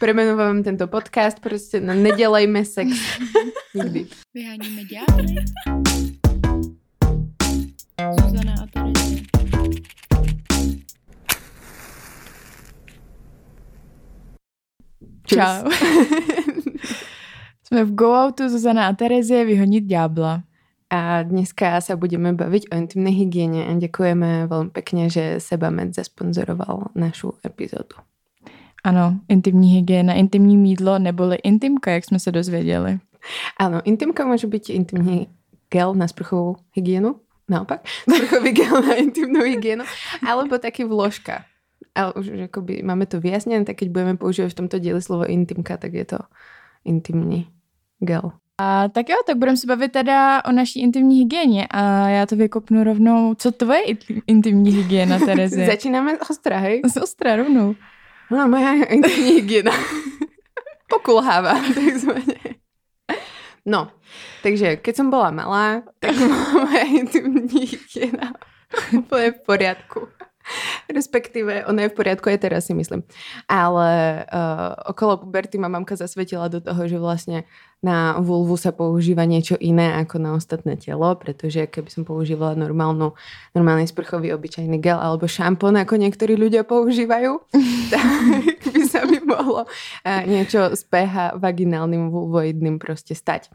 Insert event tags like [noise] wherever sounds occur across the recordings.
Premenovávám tento podcast prostě na nedělejme sex. [laughs] Nikdy. Vyháníme ďábly. Zuzana a Terezie. Čus. Čau. [laughs] Jsme v Go Outu Zuzana a Terezie vyhonit ďábla. A dneska sa budeme baviť o intimnej hygiene a ďakujeme veľmi pekne, že Sebamed zasponzoroval našu epizódu. Ano, intimní hygiena, intimní mídlo neboli intimka, jak jsme se dozvěděli. Áno, intimka môže byť intimný gel na sprchovú hygienu, naopak, sprchový gel na intimnú hygienu, alebo taký vložka. Ale už už akoby máme to vyjasnené, tak keď budeme používať v tomto dieli slovo intimka, tak je to intimní gel. A tak jo, tak budeme se bavit teda o naší intimní hygieně a já to vykopnu rovnou. Co tvoje inti- intimní hygiena, [laughs] Terezie? Začíname ostra, hej? Z ostra rovnou. No, moja intimní hygiena. [laughs] Pokulháva, takzvané. No, takže keď som bola malá, tak [laughs] moja intimní hygiena [laughs] úplne v poriadku. [laughs] Respektíve, ona je v poriadku aj teraz si myslím. Ale uh, okolo puberty ma mamka zasvetila do toho, že vlastne na vulvu sa používa niečo iné ako na ostatné telo, pretože keby som používala normálnu, normálny sprchový obyčajný gel alebo šampón, ako niektorí ľudia používajú, [laughs] tak by sa mi mohlo uh, niečo s pH vaginálnym vulvoidným proste stať.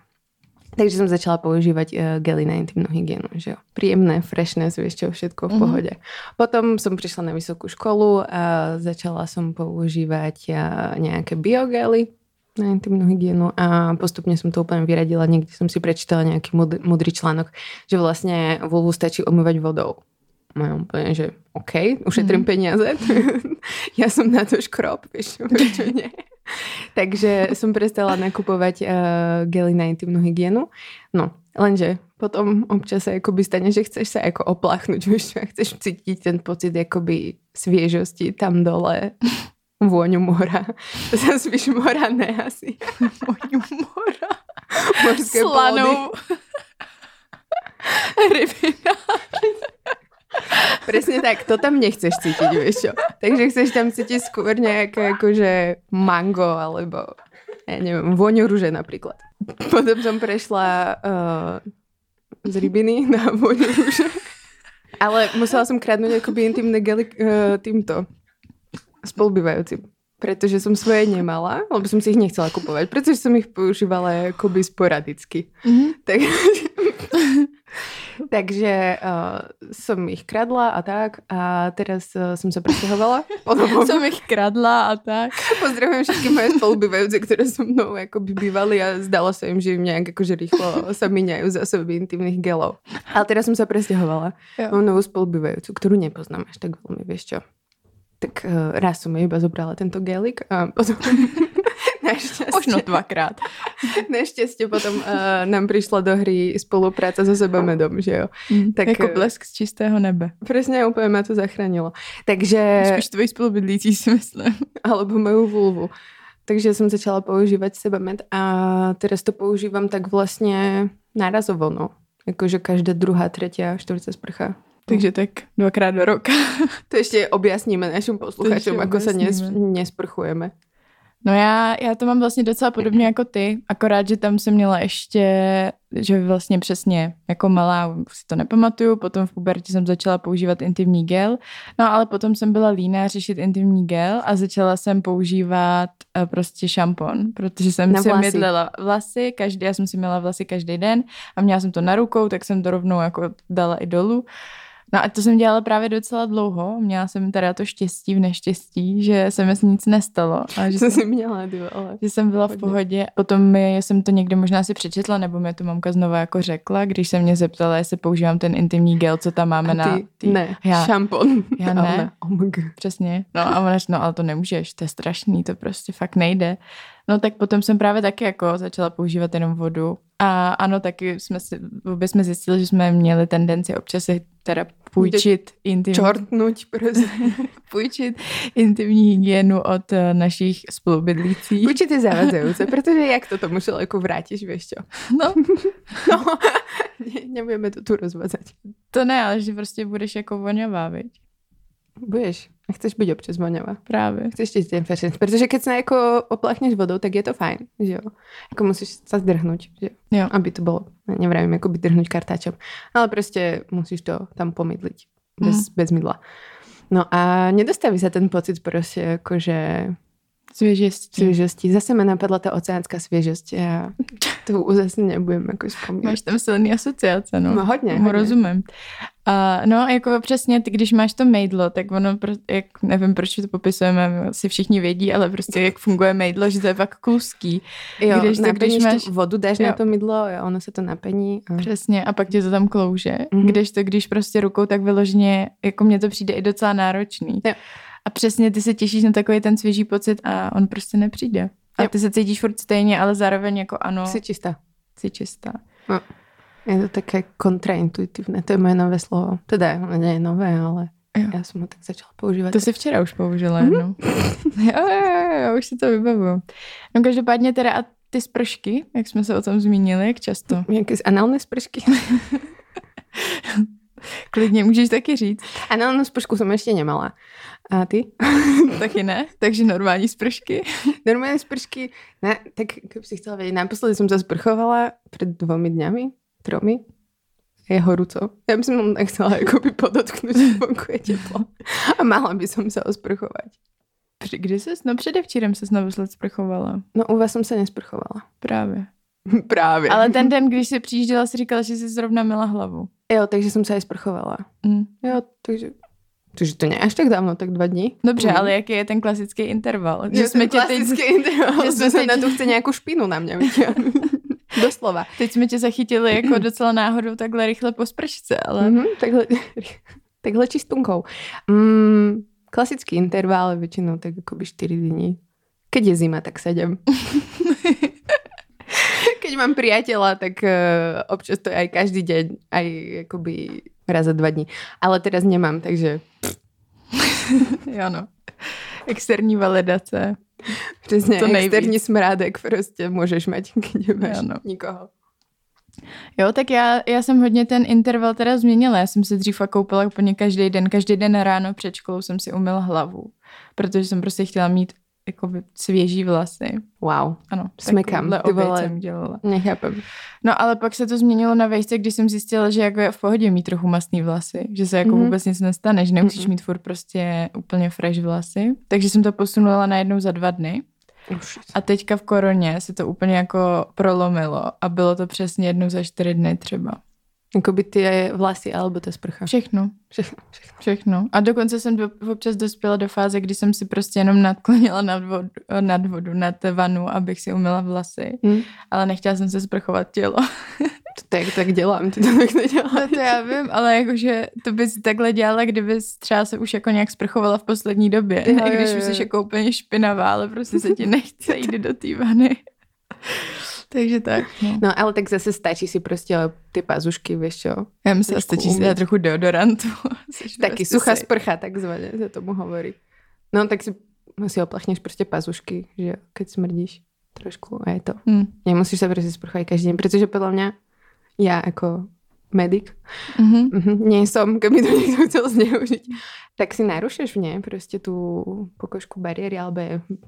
Takže som začala používať uh, gely na intimnú hygienu. Že jo. Príjemné, freshness, vieš čo, všetko v Mhm. pohode. Potom som prišla na vysokú školu a začala som používať uh, nejaké biogely na intimnú hygienu a postupne som to úplne vyradila. Niekde som si prečítala nejaký mud- mudrý článok, že vlastne vulvu stačí umývať vodou. Ja úplne, že OK, ušetrím Mhm. peniaze. [laughs] ja som na to škrob, vieš, prečo nie. [laughs] Takže som prestala nakupovať uh, gely na intimnú hygienu. No, lenže potom občas sa akoby stane, že chceš sa ako opláchnuť, vieš, čo, a chceš cítiť ten pocit akoby sviežosti tam dole, [laughs] vôňu mora. [laughs] To sa spíš morané asi. Vôňu mora. Morské. Slanou. Rybina. [laughs] Presne tak, to tam nechceš cítiť, vieš čo. Takže chceš tam cítiť skôr nejaké akože mango, alebo ja neviem, vôňu rúže napríklad. [laughs] Potom som prešla uh, z rybiny na [laughs] vôňu rúže. Ale musela som kradnúť akoby intimné gely uh, týmto spolubývajúcim. Pretože som svoje nemala, lebo som si ich nechcela kupovať, pretože som ich používala akoby sporadicky. Mhm. Tak, [laughs] takže uh, som ich kradla a tak a teraz uh, som sa presťahovala. Som [laughs] ich kradla a tak. [laughs] pozdravujem všetky moje spolubývajúce, ktoré so mnou akoby bývali a zdalo sa im, že im nejak akože rýchlo sa míňajú zásoby intimných gelov. Ale teraz som sa presťahovala. Jo. Mám novú spolubývajúcu, ktorú nepoznám až tak veľmi, vieš čo. Tak uh, raz som jej iba zobrala tento gelik a potom Možno dvakrát. [laughs] našťastie potom uh, nám prišla do hry spolupráca so Sebamedom, že jo. Mm, Tak, jako eh, blesk z čistého nebe. Presne úplne ma to zachránilo. Takže, Spíš tvoji spolubydlící si myslím. [laughs] alebo moju vulvu. Takže som začala používať Sebamed a teraz to používam tak vlastne nárazovo, no. Akože každá druhá, tretia, štvrtá sprcha. Takže tak dvakrát do roka. To ešte objasníme našim posluchačům, To ešte ako sa nes, objasníme. nesprchujeme. No já, já to mám vlastně docela podobně jako ty, akorát, že tam jsem měla ještě, že vlastně přesně jako malá, si to nepamatuju, potom v pubertě jsem začala používat intimní gel, no ale potom jsem byla líná řešit intimní gel a začala jsem používat uh, prostě šampon, protože jsem Na si vlasy. mydlela vlasy, každý, já jsem si měla vlasy každý den a měla jsem to na rukou, tak jsem to rovnou jako dala i dolů. No a to jsem dělala právě docela dlouho. Měla jsem teda to štěstí v neštěstí, že se mi nic nestalo. A [laughs] že Co jsem, měla, ty vole. že jsem byla v pohodě. Potom mi, jsem to někde možná si přečetla, nebo mi to mamka znova jako řekla, když se mě zeptala, jestli používám ten intimní gel, co tam máme A na... ty, ne, Já- šampon. já [laughs] ne. OMG. Přesně. No a ona no ale to nemůžeš, to je strašný, to prostě fakt nejde. No tak potom jsem právě taky jako začala používat jenom vodu. A ano, taky jsme si, vůbec jsme zjistili, že jsme měli tendenci občas si teda půjčit intimní, Čortnuť prostě. [laughs] půjčit intimní hygienu od eh, našich spolubydlících. Určite zavádzajúce, [laughs] pretože jak to tomu človeku vrátiš, vieš čo? No, [laughs] No, ne, nebudeme to tu rozvázať. to ne, ale že prostě budeš jako voňavá, viď? Budeš. Chceš být občas voňavá. Právě. Chceš ti ten fashion. Protože keď se jako opláchneš vodou, tak je to fajn, že jo. Jako musíš sa zdrhnout, že jo. Jo. Aby to bylo, nevravím, jako by drhnúť kartáčom. Ale prostě musíš to tam pomydliť. Bez, Mm. bez mydla. No a nedostaví sa ten pocit prostě jakože Svěžěstí. svěžosti. Zase mi napadla ta oceánská svěžost. Já [laughs] to zase nebudem jako vzpomínat. Máš tam silný asociace, no. No, hodně, hodně. rozumím. A no, jako přesně, ty, když máš to mejdlo, tak ono, pro, jak, nevím, proč to popisujeme, si všichni vědí, ale prostě jak funguje mejdlo, že to je fakt kluský. Jo, Když to- když máš- tu vodu, dáš Jo. na to mydlo, a ono se to napení. A... Přesně, a pak tě to tam klouže. Mhm. Mm-hmm. Když to, když prostě rukou, tak vyloženě, jako mně to přijde i docela náročný. Jo. A přesně ty se těšíš na takový ten svěží pocit a on prostě nepřijde. A ty se cítíš furt stejně, ale zároveň jako ano, Jsi čistá. jsi čistá. Je to také kontraintuitivné, to je moje nové slovo. Teda je nové, ale Jo. já jsem ho tak začala používat. To si včera už použila Mhm. jednou. [laughs] jo, jo, jo, jo, už si to vybavuju. No každopádně teda a ty spršky, jak jsme se o tom zmínili, jak často? [laughs] Jaké análne spršky. Klidně můžeš taky říct. Análnu spršku jsem ještě nemala. A ty? [laughs] Taky ne, takže normální spršky. [laughs] Normálne spršky, ne, tak keby si chcela vedieť, naposledy som sa sprchovala pred dvomi dňami, tromi. Je horúco. Ja by som len tak chcela akoby podotknúť, že vonku je teplo. A mala by som sa osprchovať. Při- Kdy ses? No předevčírem ses naposled sprchovala. No u vás som sa nesprchovala. Právě. [laughs] Právě. Ale ten den, když jsi přijížděla, si říkala, že jsi zrovna mila hlavu. Jo, takže som sa aj sprchovala. Mm. Jo, takže... Takže to nie až tak dávno, tak dva dní. Dobře, Mm. ale jaký je ten klasický interval? Že Že jsme tě teď, klasický interval, [laughs] že jsme teď- na to chce nějakou špinu na mě. [laughs] Doslova. teď jsme tě zachytili jako [clears throat] docela náhodou takhle rychle po spršce, ale Mm-hmm, takhle, [laughs] takhle čistunkou. Mm, klasický interval je většinou tak akoby 4 dní. Keď je zima, tak 7. Keď mám priateľa, tak uh, občas to je aj každý deň, aj akoby raz za dva dní. Ale teraz nemám, takže [laughs] jo no. Externí validace. přesně To nejvíc. externí smrádek prostě můžeš mať, keď nemáš Ano. nikoho. Jo, tak já, já jsem hodně ten interval teda změnila. Já jsem se dřív koupila úplně každý den. Každý den ráno před školou jsem si umyla hlavu. Protože jsem prostě chtěla mít jako svěží vlasy. Wow, Ano, takovýhle ty vole. jsem dělala. nechápem. No ale pak se to změnilo na vejce, když jsem zjistila, že jako je v pohodě mít trochu mastný vlasy, že se jako Mhm. mm-hmm. vůbec nic nestane, že nemusíš Mhm. mít furt prostě úplně fresh vlasy. Takže jsem to posunula na jednou za dva dny. Už. A teďka v koroně se to úplně jako prolomilo a bylo to přesně jednou za čtyři dny třeba. Jakoby ty vlasy alebo ta sprcha. Všechno, Všechno, všechno. všechno. A dokonce jsem do, občas dospěla do fáze, kdy jsem si prostě jenom nadklonila nad vodu, nad vodu, nad vanu, abych si umyla vlasy. Hm? Ale nechtěla jsem se sprchovat tělo. To tak, tak dělám, ty to tak neděláš. [laughs] to já vím, ale jakože to bys takhle dělala, kdyby třeba se už jako nějak sprchovala v poslední době. Jo, Ne, když jo, už jo. jsi jako úplně špinavá, ale prostě se ti nechce jít do té vany. [laughs] [laughs] Takže tak, no. No ale tak zase stačí si prostě ty pazušky, vieš čo? Já myslím, že stačí si dát trochu deodorantu. [laughs] Taky prostě suchá sprcha, takzvaně se tomu hovorí. No tak si, si oplechneš prostě pazušky, že jo, keď smrdíš trošku a je to. Hm. Nemusíš sa prostě sprchovať každý deň, pretože podľa mňa ja ako medic, Mhm. mhm, nie som, keby to niekto chcel zneužiť, tak si narušeš v nej prostě tu pokožku bariéry, alebo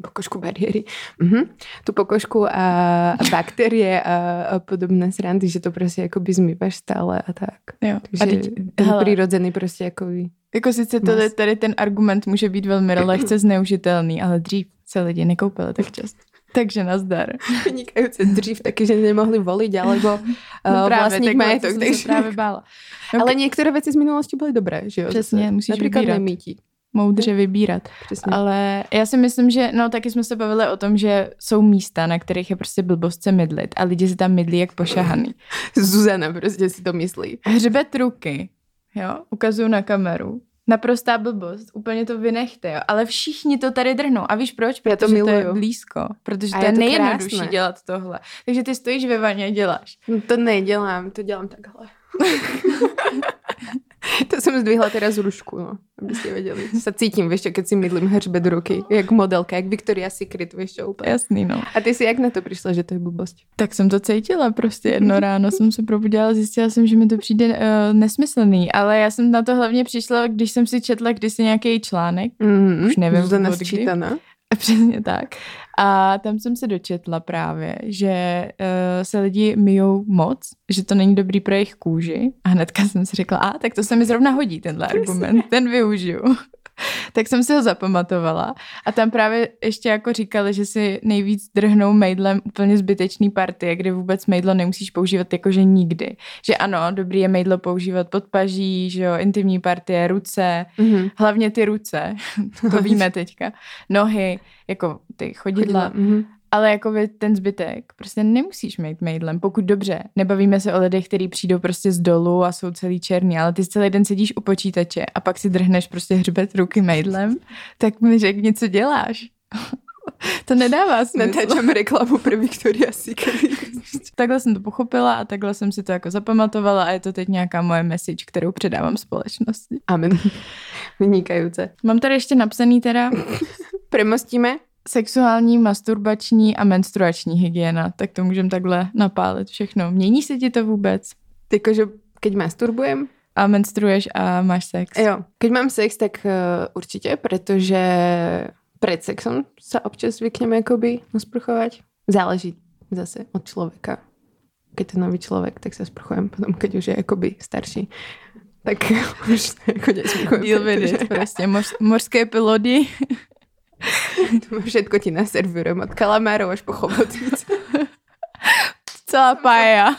pokožku bariéry, mhm, tu pokožku a, a bakterie a, a podobné srandy, že to prostě akoby zmývaš stále a tak. Jo. Takže A teď, ten hele, přirozený prostě jakoby jako sice to, tady ten argument může být velmi [clears throat] lehce zneužitelný, ale dřív se lidi nekoupili tak často. Takže nazdar. vynikajúce dřív taky, že nemohli voliť, alebo [laughs] uh, vlastník takhle, majetok. to jsem se Takže... právě bála. No, Ale některé věci z minulosti byly dobré, že jo? Přesně, musíš Například vybírat. nemítí. moudře vybírat. Přesně. Ale já si myslím, že, no taky jsme se bavili o tom, že jsou místa, na kterých je prostě blbost se mydlit a lidi se tam mydlí jak pošahaný. [laughs] Zuzana prostě si to myslí. Hřbet ruky, jo, ukazuju na kameru. Naprostá blbost, úplně to vynechte, jo. Ale všichni to tady drhnou. A víš proč? Já to Protože to je miluju. blízko. Protože A to je je to nejjednodušší krásné. dělat tohle. Takže ty stojíš ve vaně a děláš. No to nedělám, to dělám takhle. [laughs] [laughs] To jsem zdvihla teda z rušku, no, abyste věděli. Sa cítím, víš, keď si mydlím hřbet ruky, jak modelka, jak Victoria's Secret, víš, čo úplně. Jasný, no. A ty si jak na to přišla, že to je blbost? Tak jsem to cítila prostě jedno [laughs] ráno, jsem se probudila, zjistila jsem, že mi to přijde uh, nesmyslný, ale já jsem na to hlavně přišla, když jsem si četla kdysi nějaký článek, Mm-hmm. Už nevím, to nás kdy. [laughs] Přesně tak. A tam jsem se dočetla právě, že uh, se lidi myjou moc, že to není dobrý pro jejich kůži. A hnedka jsem si řekla, a tak to se mi zrovna hodí, tenhle argument, ten využiju. [laughs] tak jsem si ho zapamatovala. A tam právě ještě jako říkali, že si nejvíc drhnou mejdlem úplně zbytečný partie, kde vůbec mejdlo nemusíš používat jakože nikdy. Že ano, dobrý je mejdlo používat pod paží, že jo, intimní partie, ruce, Mm-hmm. hlavně ty ruce, [laughs] to víme teďka, nohy, jako ty chodidla, Mm-hmm. Ale jako ten zbytek prostě nemusíš mít mejdlem, pokud dobře. Nebavíme se o lidech, kteří přijdou prostě z dolu a jsou celý černý, ale ty celý den sedíš u počítače a pak si drhneš prostě hřbet ruky mejdlem, [laughs] tak mi řekni, co děláš. [laughs] to nedává smysl. Natáčam reklamu pro Victoria's Secret. [laughs] Takhle jsem to pochopila a takhle jsem si to jako zapamatovala a je to teď nějaká moje message, kterou předávám společnosti. Amen. Vynikajúce. Mám tady ještě napsaný teda Premostíme? Sexuální, masturbační a menstruační hygiena. Tak to můžeme takhle napálit všechno. Mění se ti to vůbec? Jakože keď masturbujem? A menstruuješ a máš sex? Jo. Keď mám sex, tak uh, určitě, protože pred sexom sa občas zvykneme jakoby nasprchovať. Záleží zase od člověka. Keď je nový člověk, tak se sprchujem. Potom, keď už je jakoby starší, tak [laughs] už jako nesprchujem. Deal with it, prostě moř, mořské pilody. [laughs] to Všetko ti naservírujem od kalamárov až po chobotnice. Celá paja.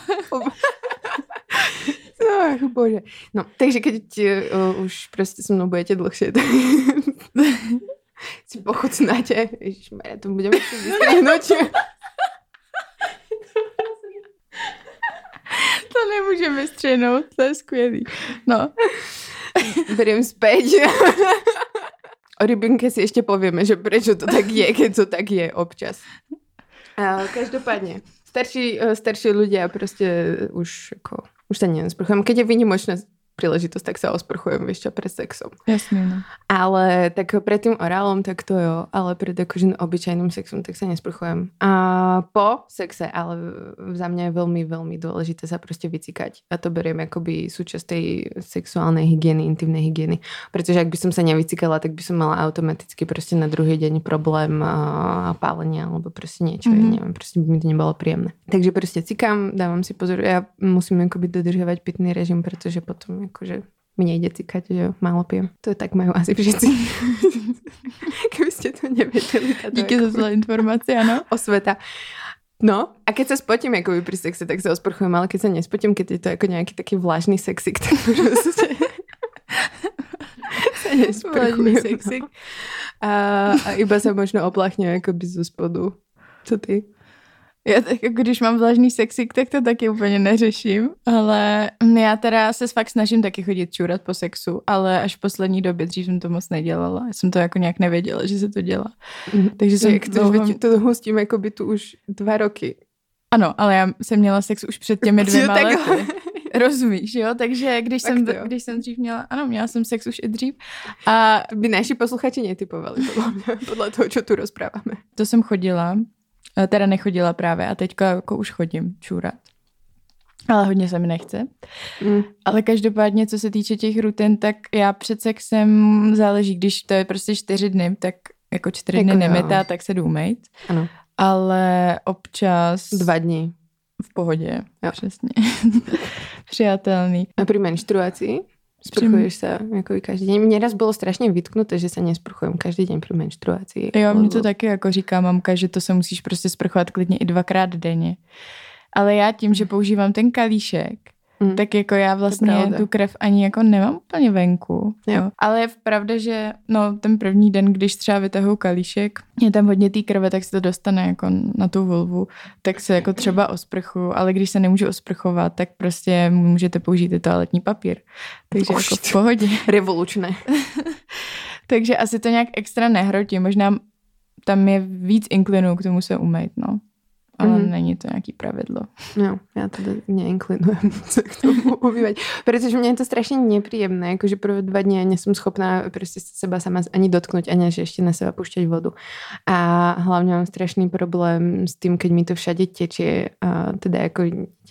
No, bože. No, takže keď uh, už prostě se mnou budete dlhšie, tak si pochutnáte. Ježišmarja, to budeme si vystrihnúť. To nemůžeme střihnout, to je skvělý. No, Beriem späť. O rybinke si ešte povieme, že prečo to tak je, [laughs] keď to tak je občas. A každopádne, starší, eh, starší ľudia proste už, ako, už sa nesprchujem. Keď je výnimočná príležitosť, tak sa osprchujem ešte pred sexom. jasný, no. Ale tak pred tým orálom, tak to jo, ale pred akože obyčajným sexom, tak sa nesprchujem. A po sexe, ale za mňa je veľmi, veľmi dôležité sa proste vycikať. A to beriem akoby súčasť tej sexuálnej hygieny, intimnej hygieny. Pretože ak by som sa nevycikala, tak by som mala automaticky proste na druhý deň problém a pálenia alebo proste niečo, mm-hmm. Mhm. neviem, proste by mi to nebolo príjemné. Takže proste cikám, dávam si pozor, ja musím akoby dodržovať pitný režim, pretože potom akože mi nejde cikať, že málo pijem. To je tak majú asi všetci. [laughs] Keby ste to nevedeli. Díky ako za zlé informace, ano. [laughs] Osveta. No, a keď sa spotím akoby pri sexe, tak sa osprchujem, ale keď sa nespotím, keď je to ako nejaký taký vlažný sexik, tak [laughs] proste sa nesprchujem. Vlažný sexik. A, a iba sa možno oplachne akoby zo spodu. Co ty? Já tak, jako když mám vlažný sexik, tak to taky úplně neřeším, ale já teda se fakt snažím taky chodit čůrat po sexu, ale až v poslední době, dřív jsem to moc nedělala, já jsem to jako nějak nevěděla, že se to dělá. Takže jsem Jak to, dlouho- veď to hustím akoby tu už dva roky. Ano, ale já jsem měla sex už před těmi [laughs] dvěma Jo, lety. [laughs] Rozumíš, jo? Takže když Tak jsem, to jo. když jsem dřív měla, ano, měla jsem sex už i dřív. A To by naši posluchači netypovali, podľa mňa, podľa toho, čo tu rozprávame. to jsem chodila, teda nechodila právě a teďka jako už chodím čůrat. Ale hodně se mi nechce. Mm. Ale každopádně, co se týče těch rutin, tak já před sexem záleží, když to je prostě čtyři dny, tak jako čtyři Jako dny jo. nemytá, tak se jdu umýt. Ano. Ale občas Dva dní. v pohodě. Jo. Přesně. [laughs] Přijatelný. A pri menštruácii? Sprchuješ sa ako i každý deň. Mne raz bolo strašne vytknuté, že sa nesprchujem každý deň pri menštruácii. Jo, mě to taky jako říká mamka, že to se musíš prostě sprchovat klidně i dvakrát denně. Ale já tím, že používám ten kalíšek, Mm. tak jako já vlastně tu krev ani jako nemám úplně venku. Jo. Jo. Ale je pravda, že no, ten první den, když třeba vytahuju kalíšek, je tam hodně té krve, tak se to dostane jako na tu vulvu, tak se jako třeba osprchu, ale když se nemůžu osprchovat, tak prostě můžete použít i toaletní papír. Takže Už jako v pohodě. [laughs] Revolučné. [laughs] Takže asi to nějak extra nehrotí. Možná tam je víc inklinů k tomu se umýt, no. Ale mm-hmm. není to nějaký pravidlo. No, já teda neinklinujem se [laughs] k tomu umývať, protože mě je to strašně nepříjemné, jakože prvé dva dny nejsem schopná prostě seba sama ani dotknout, ani že ještě na seba pušťať vodu. A hlavně mám strašný problém s tím, keď mi to všade tečie, a teda jako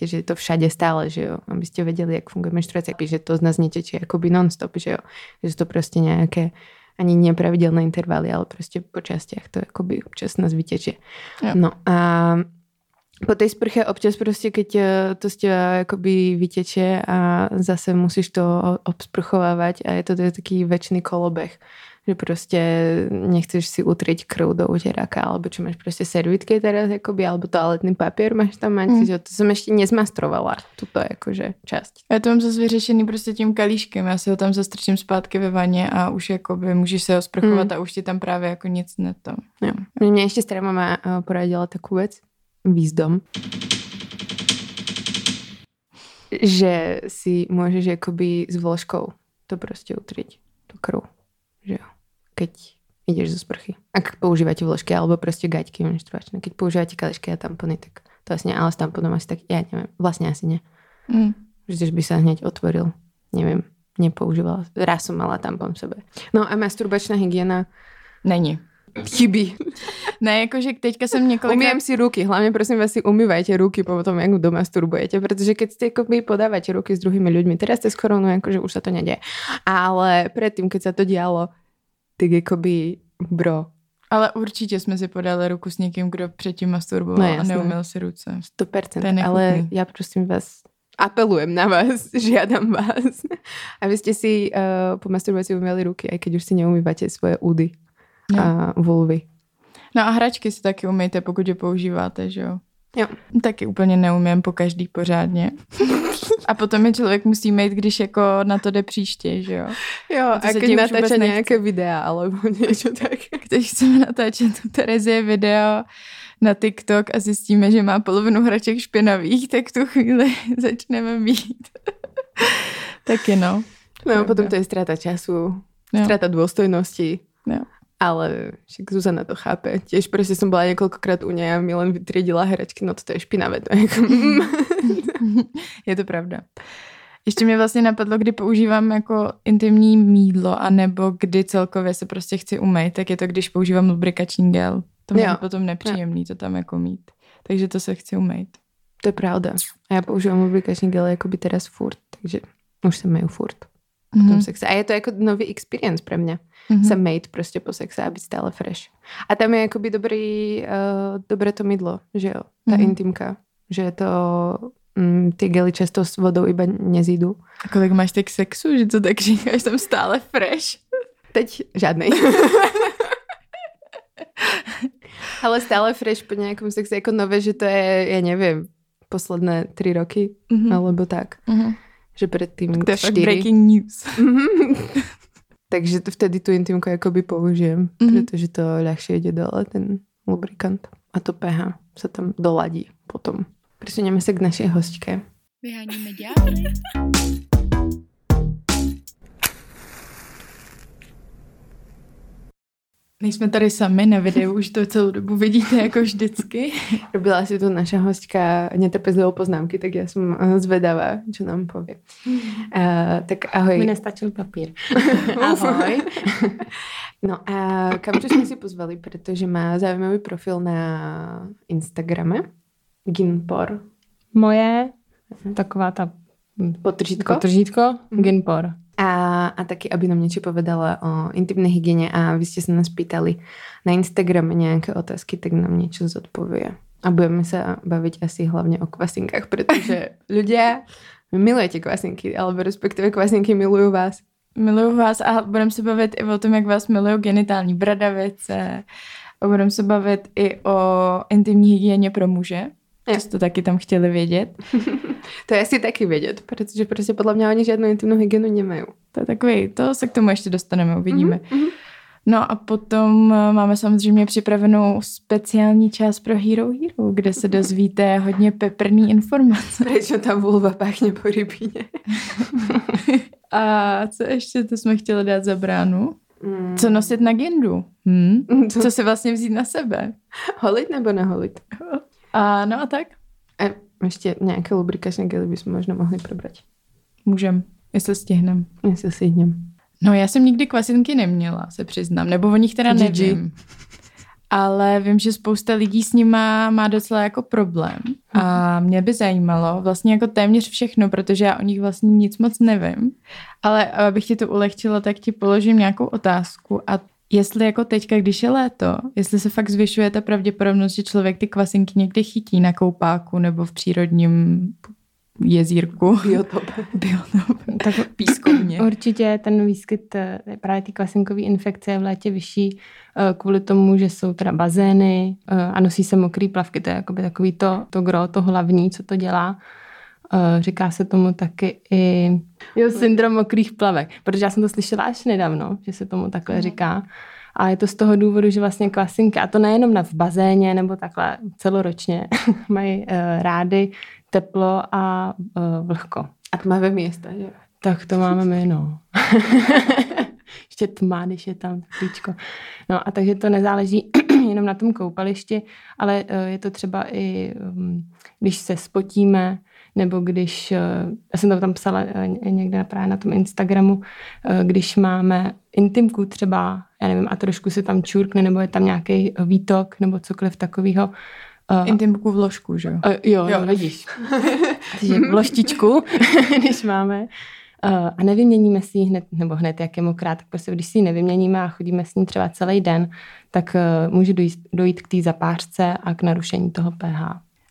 že je to všade stále, že jo, abyste věděli, jak funguje menštruace, že to z nás netečie jakoby non-stop, že jo, že to prostě nějaké ani nepravidelné intervaly, ale prostě po častiach to jakoby občas nás vytečie. No a po tej sprche občas prostě, keď eh, to z těba jakoby vyteče a zase musíš to obsprchovávať a je to, to je taký väčší kolobeh že prostě nechceš si utrieť krv do uteráka, alebo čo máš prostě servitky teraz, jakoby, alebo toaletný papier máš tam mať, mm. že to jsem ještě nezmastrovala, tuto jakože část. Já to mám zase vyřešený prostě tím kalíškem, já si ho tam zastrčím zpátky ve vaně a už jakoby můžeš se ho sprchovat mm. a už ti tam právě jako nic neto. Jo. Mě ještě stará mama eh, poradila takovou věc, výzdom, že si můžeš jakoby s vložkou to prostě utrieť, tu krv že jo, keď ideš zo sprchy. Ak používate vložky alebo prostě gaťky menštruačné. Keď používate kalešky a tampony, tak to vlastně, ale s tamponom asi tak, ja neviem, vlastne asi ne. Mm. Že by sa hneď otvoril. Neviem, nepoužívala. Raz som mala tampon v sebe. No a masturbačná hygiena? Není. Chybí. Ne, jakože teďka jsem několik... Umýjem si ruky, hlavně prosím vás si umývajte ruky po tom, jak doma masturbujete, protože keď ste akoby podávate ruky s druhými ľuďmi, teraz cez koronu, jakože už sa to nedie. Ale predtým, keď sa to dialo, tak jakoby bro. Ale určitě jsme si podali ruku s někým, kdo předtím masturboval no, a neumil si ruce. 100%, ale já prosím vás, apelujem na vás, [laughs] žiadam vás, [laughs] aby ste si uh, po masturbácii umývali ruky, aj keď už si neumývate svoje údy no. a vulvy. No a hračky si taky umýjte, pokud je používáte, že jo? Jo. Taky úplně neumím po každý pořádně. [laughs] A potom je člověk musí mít, když jako na to jde příště, že jo? Jo, a, a když natáča nějaké videa, alebo [laughs] něco tak. Když chceme natáčet Terezie video na TikTok a zjistíme, že má polovinu hraček špinavých, tak v tu chvíli [laughs] začneme mít. Taky no. No, potom to je ztráta času, ztráta důstojnosti. Jo ale však Zuzana to chápe. Tiež prostě som bola niekoľkokrát u nej a mi len vytriedila hračky, no to je špinavé. To je, jako... [laughs] je to pravda. Ještě mě vlastně napadlo, kdy používám jako intimní mídlo, anebo kdy celkově se prostě chci umýt, tak je to, když používám lubrikační gel. To je potom nepříjemný jo. to tam jako mít. Takže to se chci umýt. To je pravda. A já používám lubrikační gel jako by teraz furt, takže už se meju furt. Mm-hmm. sexe. A je to jako nový experience pro mě mm-hmm. se made prostě po sexe a být stále fresh. A tam je jakoby dobrý, uh, dobré to mydlo, že jo, ta mm-hmm. intimka, že to mm, ty gely často s vodou iba nezídu. A kolik máš tak sexu, že to tak říkáš, tam stále fresh? Teď žádnej. [laughs] Ale stále fresh po nějakom sexu, jako nové, že to je, já nevím, posledné tři roky, mm-hmm. alebo tak. Mm-hmm. Že předtým tak to je čtyři. breaking news. Mm-hmm. [laughs] Takže to vtedy tu intimku jakoby použijem, mm-hmm. protože to ľahšie ide dole, ten lubrikant. A to pH sa tam doladí potom. Presuneme sa k našej hostke. Vyháníme ďalej. Nejsme tady sami na videu, už to celou dobu vidíte jako vždycky. [laughs] Robila si to naša hostka netrpezlivou poznámky, tak já jsem eh, zvedavá, co nám pově. Uh, tak ahoj. Mi nestačil papír. [laughs] ahoj. [laughs] no a Kamču jsme si pozvali, protože má zajímavý profil na Instagrame. Ginpor. Moje, taková ta potržítko. Potržítko, mm-hmm. Ginpor a, a taky, aby nám něco povedala o intimné hygieně a vy jste se nás pýtali na Instagrame nějaké otázky, tak nám něco zodpovie. A budeme se bavit asi hlavně o kvasinkách, protože [laughs] lidé, vy milujete kvasinky, alebo respektive kvasinky milují vás. Miluju vás a budeme se bavit i o tom, jak vás milují genitální bradavice. A budeme se bavit i o intimní hygieně pro muže. To jste taky tam chtěli vědět. [laughs] to je asi taky vědět, protože prostě podle mě oni žádnou intimnou hygienu nemají. To je takový, to se k tomu ještě dostaneme, uvidíme. Mm-hmm. No a potom eh, máme samozřejmě připravenou speciální část pro Hero Hero, kde se dozvíte hodně peprný informace. Proč ta vulva páchně po rybině. [laughs] a co ještě to jsme chtěli dát za bránu? Mm. Co nosit na gendu? Hm? Co si vlastně vzít na sebe? Holit nebo neholit? [laughs] A no a tak? A ještě nějaké lubrikační gely bychom možná mohli probrat. Můžem, jestli stihnem. Jestli si jdem. No já jsem nikdy kvasinky neměla, se přiznám, nebo o nich teda GG. nevím. Ale vím, že spousta lidí s nima má docela jako problém. A mě by zajímalo vlastně jako téměř všechno, protože já o nich vlastně nic moc nevím. Ale abych ti to ulehčila, tak ti položím nějakou otázku a jestli jako teďka, když je léto, jestli se fakt zvyšuje ta pravděpodobnost, že člověk ty kvasinky někdy chytí na koupáku nebo v přírodním jezírku. [laughs] Biotop. Biotop. Tak Pískovně. [clears throat] určitě ten výskyt eh, právě ty kvasinkové infekce je v létě vyšší eh, kvůli tomu, že jsou teda bazény eh, a nosí se mokrý plavky. To je jakoby takový to, to gro, to hlavní, co to dělá. Eh, Říká se tomu taky i jo, syndrom mokrých plavek, protože já jsem to slyšela až nedávno, že se tomu takhle říká. A je to z toho důvodu, že vlastně kvasinky, a to nejenom na v bazéně nebo takhle celoročně, [laughs] mají uh, rády teplo a uh, vlhko. A tmavé města, že? Tak to máme my, no. [laughs] Ještě tma, když je tam teplíčko. No a takže to nezáleží [clears throat] jenom na tom koupališti, ale eh, je to třeba i, mm, když se spotíme, nebo když, eh, já jsem to tam psala eh, někde právě na tom Instagramu, eh, když máme intimku třeba, já nevím, a trošku se tam čurkne, nebo je tam nějaký výtok, nebo cokoliv takového, Intimku vložku, že jo? Uh, jo, jo, vidíš. [laughs] Takže vloštičku, [laughs] když máme. Uh, a nevyměníme si ji hned, nebo hned, jak je mokrá, tak prostě když si ji nevyměníme a chodíme s ní třeba celý den, tak uh, může dojít, dojít k té zapářce a k narušení toho pH.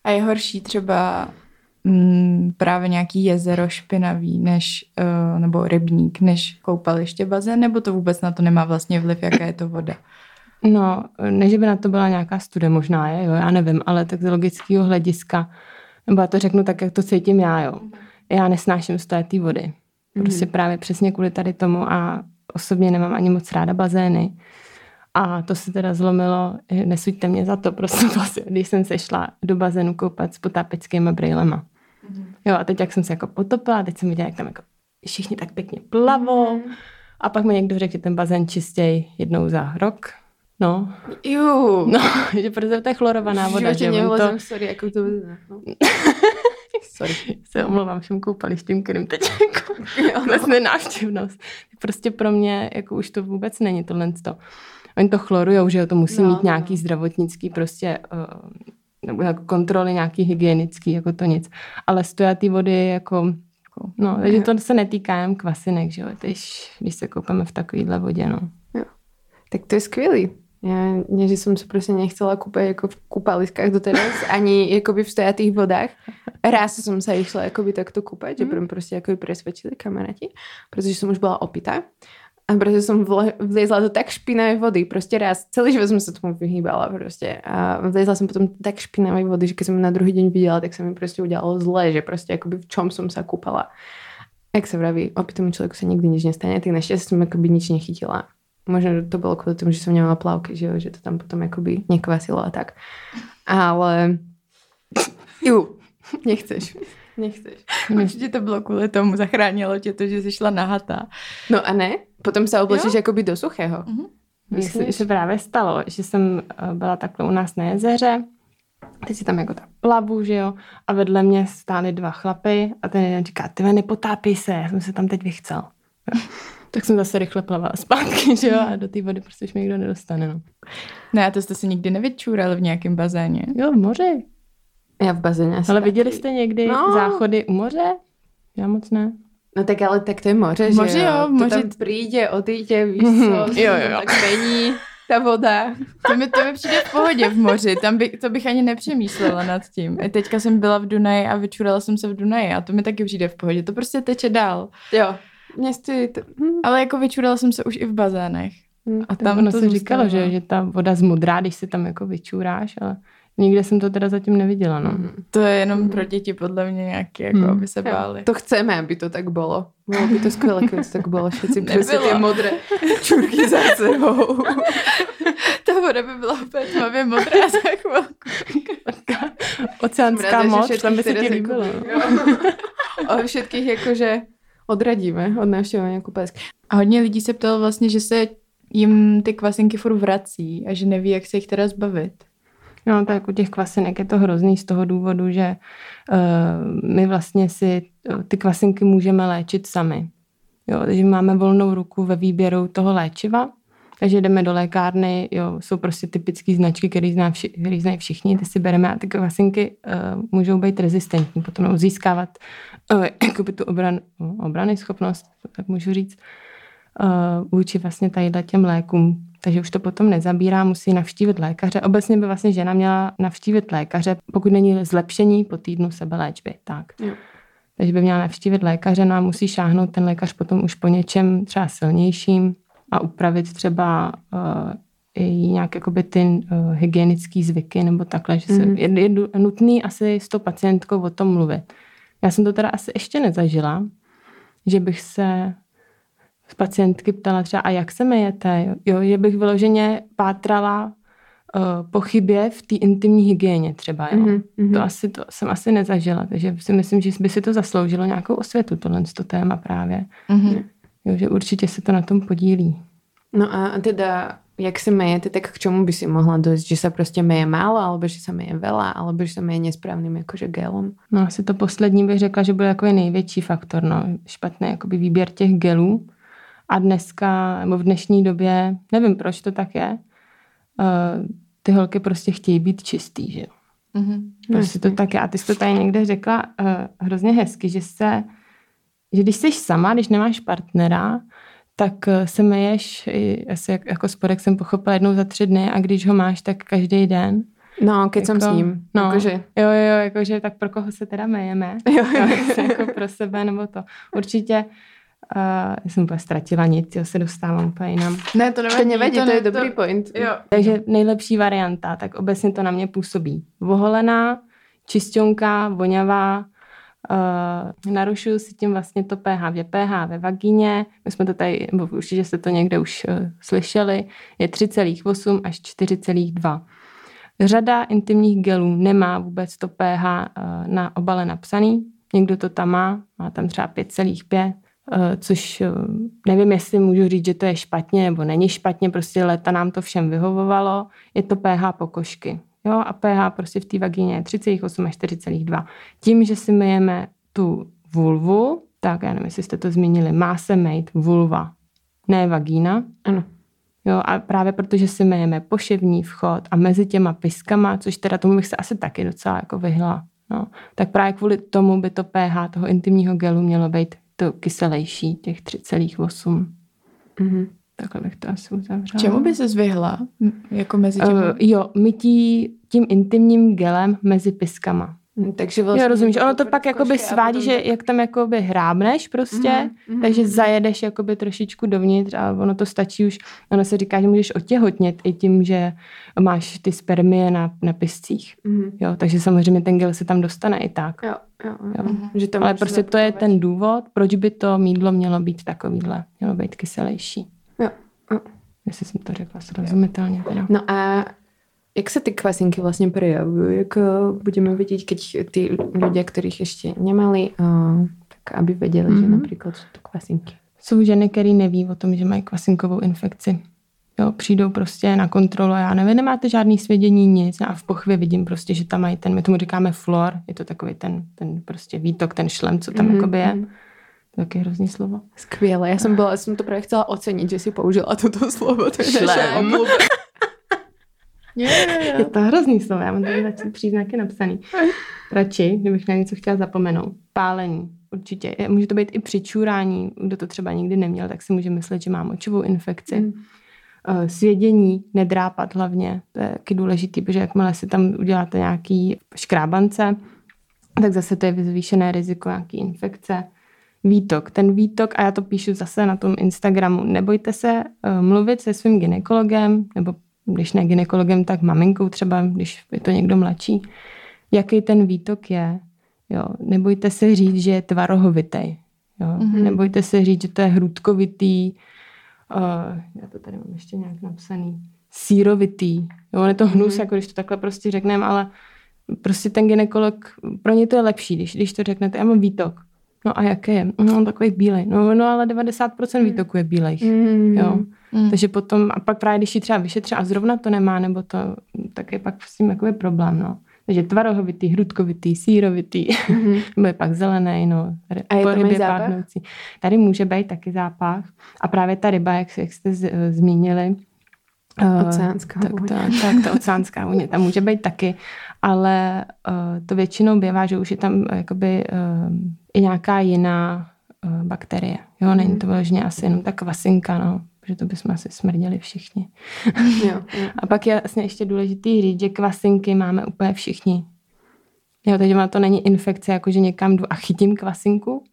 A je horší třeba mm, právě nějaký jezero špinavý, než, uh, nebo rybník, než koupaliště bazén, nebo to vůbec na to nemá vlastně vliv, jaká je to voda? No, ne, že by na to byla nějaká studie, možná je, jo, já nevím, ale tak z logického hlediska, nebo já to řeknu tak, jak to cítím já, jo. Já nesnáším stojetý vody. Prostě mm. právě přesně kvůli tady tomu a osobně nemám ani moc ráda bazény. A to se teda zlomilo, nesuďte mě za to, [laughs] prostě vlastně, když jsem se šla do bazénu koupat s potápeckými brýlema. Mm. Jo, a teď jak jsem se jako potopila, teď jsem viděla, jak tam jako všichni tak pěkně plavou. Mm. A pak mi někdo řekl, že ten bazén čistěj jednou za rok. No, Ju. no, [laughs] že protože to je chlorovaná voda, že to... to... sorry, jako to no. [laughs] Sorry, se omlouvám všem koupalištím, kterým teď [laughs] jako vůbec nenávštěvnost. Prostě pro mě jako už to vůbec není tohle to. Oni to chlorujou, že jo, to musí No, mít nějaký no. zdravotnický prostě uh, nebo jako kontroly nějaký hygienický, jako to nic. Ale stojatý vody je jako, jako no, takže to se netýká jen kvasinek, že jo, když, když se koupeme v takovýhle vodě, no. Tak to je skvělý. Ja, nie, že som sa proste nechcela kúpať ako v kúpaliskách doteraz, [laughs] ani akoby v stojatých vodách. Raz som sa išla akoby takto kúpať, že Mhm. mm. proste akoby presvedčili kamaráti, pretože som už bola opitá. A proste som vliezla do tak špinavej vody, proste raz, celý život som sa tomu vyhýbala proste. A vliezla som potom tak špinavej vody, že keď som na druhý deň videla, tak sa mi proste udialo zle, že proste akoby v čom som sa kúpala. Jak sa vraví, opitému človeku sa nikdy nič nestane, tak našťastie som akoby nič nechytila. Možno to bolo kvôli tomu, že som nemala plavky, že, jo, že to tam potom akoby nekvasilo a tak. Ale... [laughs] Ju, nechceš. Nechceš. Určitě to bylo kvůli tomu, zachránilo tě to, že jsi šla nahatá. No a ne? Potom sa oblečíš akoby do suchého. Mhm. Mně se, se právě stalo, že jsem eh, byla takhle u nás na jezeře, teď si tam jako tak plavu, že jo, a vedle mě stály dva chlapy a ten jeden říká, ty nepotápěj se, já jsem se tam teď vychcel. Jo. [laughs] tak jsem zase rychle plavala zpátky, že jo, a do té vody prostě už mě nikdo nedostane, no. Ne, a to jste se nikdy nevyčůrali v nějakém bazéně. Jo, v moři. Ja v bazéne asi Ale taky. viděli jste někdy No. záchody u moře? Já moc ne. No tak ale tak to je moře, V moři že jo, jo? v moři- To tam príde, odíde, víš Mhm. co, Jo, jo, jo. tak mení ta voda. To mi, to mi přijde v pohodě v moři, tam by, to bych ani nepřemýšlela nad tím. I teďka jsem byla v Dunaji a vyčurala jsem se v Dunaji a to mi taky přijde v pohodě. To prostě teče dál. Jo, mě stojí to... Hm, Ale jako vyčurala jsem se už i v bazénech. hm. A Tam ono to se říkalo, že, že ta voda zmudrá, když se tam jako vyčůráš, ale nikde jsem to teda zatím neviděla, no. Mhm. To je jenom pro děti podle mě nějaký, jako Hmm. aby se báli. To chceme, aby to tak bolo. Bolo by to skvelé, keby to tak bolo. Všetci Nebylo. tie modré čurky za sebou. [laughs] Ta voda by byla úplně tmavě modrá za chvilku. Oceánská moc, tam by se ti líbilo. [laughs] Ale všetkých jakože odradíme od návštěvování kúpalisk. A hodně lidí se ptalo vlastně, že se jim ty kvasinky furt vrací a že neví, jak se jich teda zbavit. No, tak u těch kvasinek je to hrozný z toho důvodu, že uh, my vlastně si ty kvasinky můžeme léčit sami. Jo, takže máme volnou ruku ve výběru toho léčiva, takže jdeme do lékárny, jo, jsou prostě typické značky, které zná vši, znají všichni, ty si bereme a ty kvasinky uh, můžou být rezistentní, potom získávat uh, jakoby tu obran, obrany schopnost, tak můžu říct, uh, vůči vlastně tady těm lékům. Takže už to potom nezabírá, musí navštívit lékaře. Obecně by vlastně žena měla navštívit lékaře, pokud není zlepšení po týdnu sebeléčby. Tak. Jo. Takže by měla navštívit lékaře, no a musí šáhnout ten lékař potom už po něčem třeba silnějším a upravit třeba uh, i nějak jakoby ty uh, hygienické zvyky nebo takhle, že se, mm. je, je nutný asi s tou pacientkou o tom mluvit. Já jsem to teda asi ještě nezažila, že bych se z pacientky ptala třeba, a jak se myjete? Jo, že bych vyloženě pátrala uh, po chybě v té intimní hygieně třeba. Jo. Mm-hmm. To, asi, to jsem asi nezažila, takže si myslím, že by si to zasloužilo nějakou osvětu, tohle to téma právě. Mm-hmm. Jo, že určitě se to na tom podílí. No a teda, jak se myjete, tak k čemu by si mohla dojít? Že se prostě myje málo, alebo že se myje veľa, alebo že se myje nesprávným jakože gelom? No asi to poslední bych řekla, že byl jako největší faktor, no. Špatný jakoby výběr těch gelů. A dneska, nebo v dnešní době, nevím, proč to tak je, uh, ty holky prostě chtějí být čistý, že jo. Mm-hmm. Prostě to tak je. A ty jsi to tady někde řekla uh, hrozně hezky, že se, že když jsi sama, když nemáš partnera, tak eh, se myješ, asi jak, jako spodek jsem pochopila jednou za tři dny a když ho máš, tak každý den. No, keď jako, jsem s ním. No, jakože. Jo, jo, jakože tak pro koho se teda myjeme? Jo, jo. jako pro sebe nebo to. Určitě Uh, já jsem úplně ztratila nic, jo, se dostávám úplně jinam. Ne, to nevadí, to, nevadí, to, to je to, dobrý point. Jo. Takže nejlepší varianta, tak obecně to na mě působí. Voholená, čistionka, voňavá, uh, narušuju si tím vlastně to pH, je pH ve vagíně, my jsme to tady, nebo určitě jste to někde už uh, slyšeli, je 3,8 až 4,2. Řada intimních gelů nemá vůbec to pH uh, na obale napsaný, někdo to tam má, má tam třeba 5,5, uh, což uh, nevím, jestli můžu říct, že to je špatně nebo není špatně, prostě leta nám to všem vyhovovalo, je to pH pokožky. Jo, a pH prostě v té vagíně je 3,8 až 4,2. Tím, že si myjeme tu vulvu, tak já nevím, jestli jste to zmínili, má se mít vulva, ne vagína. Ano. Jo, a právě protože si myjeme poševní vchod a mezi těma piskama, což teda tomu bych se asi taky docela jako vyhla, no, tak právě kvůli tomu by to pH toho intimního gelu mělo být to kyselější, těch 3,8. Mm-hmm. Takhle bych to asi uzavřela. Čemu by se zvyhla? Jako mezi těmi? Uh, jo, mytí tím intimním gelem mezi piskama. Hm, takže vlastně... Jo, rozumíš, ono to pak jakoby svádí, potom... že jak tam jakoby hrábneš prostě, mm-hmm, takže mm-hmm. zajedeš jakoby trošičku dovnitř a ono to stačí už, ono se říká, že můžeš otěhotnět i tím, že máš ty spermie na, na piscích. Mm-hmm. Jo, takže samozřejmě ten gel se tam dostane i tak. Jo, jo, jo. Mm-hmm. Že to Ale prostě to je ten důvod, proč by to mídlo mělo být takovýhle, mělo být kyselější. Jo, jo. Jestli jsem to řekla srozumitelně. Teda. No a jak se ty kvasinky vlastně prejavují? Jak uh, budeme vidět, keď ty lidé, kterých ještě nemali, uh, tak aby věděli, mm-hmm. že mhm. například jsou to kvasinky? Jsou ženy, které neví o tom, že mají kvasinkovou infekci. Jo, přijdou prostě na kontrolu a já nevím, nemáte žádný svědění, nic. A v pochvě vidím prostě, že tam mají ten, my tomu říkáme flor, je to takový ten, ten prostě výtok, ten šlem, co tam mm-hmm. jakoby je. Mhm. To je taky hrozný slovo. Skvěle, já jsem, byla, já jsem to právě chtěla ocenit, že si použila toto slovo. To je šlem. Je to hrozný slovo, já mám tady radši příznaky napsaný. Radši, kdybych na něco chtěla zapomenout. Pálení, určitě. Může to být i přičurání, kdo to třeba nikdy neměl, tak si může myslet, že má močovou infekci. Mm. Svědění, nedrápat hlavně, to je taky důležitý, protože jakmile si tam uděláte nějaký škrábance, tak zase to je zvýšené riziko nějaký infekce. Výtok. Ten výtok, a já to píšu zase na tom Instagramu, nebojte se uh, mluvit se svým ginekologem nebo když ne ginekologem, tak maminkou třeba, když je to někdo mladší, jaký ten výtok je. Jo. Nebojte se říct, že je tvarohovitý. Jo. Mm-hmm. Nebojte se říct, že to je hrudkovitý. Uh, já to tady mám ještě nějak napsaný. Sírovitý. Jo, on je to hnus, mm-hmm. jako když to takhle prostě řekneme, ale prostě ten ginekolog, pro ně to je lepší, když, když to řeknete, já mám výtok. No a jaké je? No takový bílej. No, no ale 90% výtoku je bílejch. Mm. Jo. Mm. Takže potom, a pak právě když ji třeba vyšetře a zrovna to nemá, nebo to, tak je pak s tím jakoby problém, no. Takže tvarohovitý, hrudkovitý, sírovitý, Mhm. [laughs] nebo je pak zelený, no. A je po rybě páchnoucí. Tady může být taky zápach. A právě ta ryba, jak, jak jste z, eh, zmínili, eh, Oceánská tak, vůně. ta, tak ta oceánská vůně, tam může být taky, ale uh, to většinou bývá, že už je tam uh, jakoby uh, i nějaká jiná uh, bakterie. Jo, není to vyloženě asi jenom ta kvasinka, no, protože to bychom asi smrděli všichni. Jo, [laughs] jo. A pak je vlastně ještě důležitý říct, že kvasinky máme úplně všichni. Jo, takže má to není infekce, jako že někam jdu a chytím kvasinku,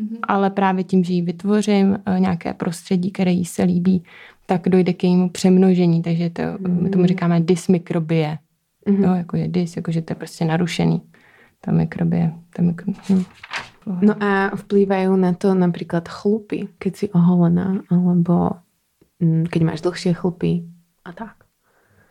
Mhm. ale právě tím, že ji vytvořím eh, nějaké prostředí, které jí se líbí, tak dojde k jejímu přemnožení, takže to, my tomu říkáme dysmikrobie. Mhm. Jo, jako je dys, jako že to je prostě narušený. Ta mikrobie. Ta mikro... hm. No a vplývajú na to napríklad chlupy, keď si oholená, alebo keď máš dlhšie chlupy a tak.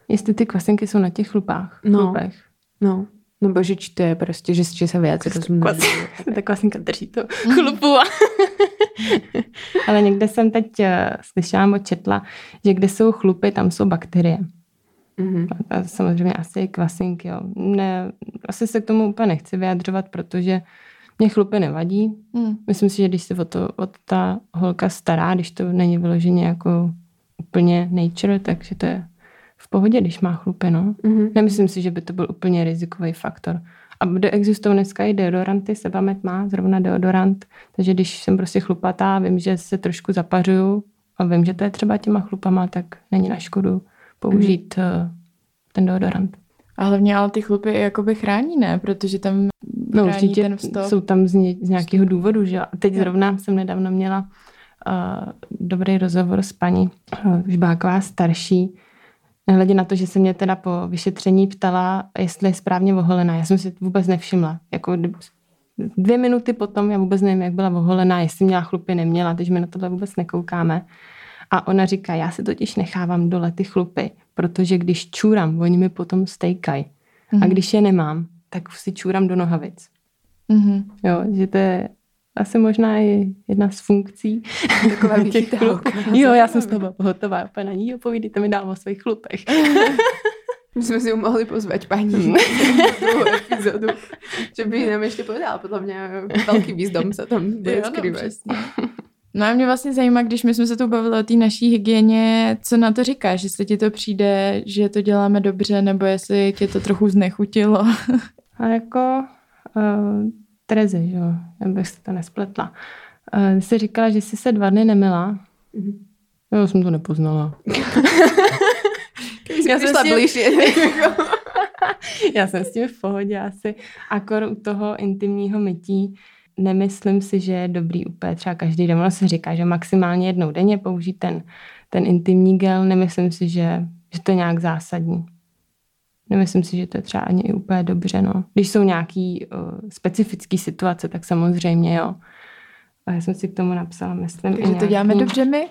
Jestli ty kvasinky jsou na těch chlupách. No. chlupech. No, nebo že či to je prostě, že, že sa viac rozmnožujú. Ta kvasinka drží to chlupu. [laughs] Ale někde jsem teď eh, slyšela nebo četla, že kde jsou chlupy, tam jsou bakterie. Mhm. A- A samozřejmě asi i kvasinky. Jo. Ne, asi se k tomu úplně nechci vyjadřovat, protože mě chlupy nevadí. Mm. Myslím si, že když se o to od ta holka stará, když to není vyloženě jako úplně nature, takže to je v pohodě, když má chlupy. No. Mhm. Nemyslím si, že by to byl úplně rizikový faktor. A kde existují dneska i deodoranty, Sebamed má zrovna deodorant, takže když jsem prostě chlupatá, vím, že se trošku zapařuju a vím, že to je třeba těma chlupama, tak není na škodu použít mm. ten deodorant. A hlavně ale ty chlupy jakoby chrání, ne? Protože tam No určitě ten vstop. jsou tam z, ně, z nějakého důvodu, že Teď Jo. zrovna jsem nedávno měla uh, dobrý rozhovor s paní uh, Žbáková starší, Nehledě na to, že se mě teda po vyšetření ptala, jestli je správně oholená. Já jsem si to vůbec nevšimla. Jako dvě minuty potom, já vůbec nevím, jak byla oholená, jestli měla chlupy, neměla, takže my na tohle vůbec nekoukáme. A ona říká, já si totiž nechávám dole ty chlupy, protože když čůram, oni mi potom stejkají. A Mhm. když je nemám, tak si čůram do nohavic. Mhm. Jo, že to je asi možná i jedna z funkcí. [laughs] Taková [laughs] těch chlupů. [laughs] Jo, já jsem z toho hotová. Úplně na ní, jo, povídejte mi dál o svých chlupech. My sme si ju mohli pozvať paní na druhú epizódu, že by nám ešte povedala, podľa mňa veľký výzdom sa tam bude no, přesně. No a mě vlastně zajímá, když my jsme se tu bavili o té naší hygieně, co na to říkáš, jestli ti to přijde, že to děláme dobře, nebo jestli tě to trochu znechutilo. A jako uh, Terezy, že jo, abych se to nespletla. Uh, jsi říkala, že jsi se dva dny nemila. Mhm. Já jsem to nepoznala. [laughs] Já jsem s tím- bližšie. Já jsem s tím v pohodě asi. Akor u toho intimního mytí nemyslím si, že je dobrý úplně třeba každý den. Ono se říká, že maximálně jednou denně použít ten, ten intimní gel. Nemyslím si, že, že to je nějak zásadní. Nemyslím si, že to je třeba ani i úplně dobře. No. Když jsou nějaký uh, specifické situace, tak samozřejmě jo. A já jsem si k tomu napsala, myslím, Takže to nějaký- děláme dobře my?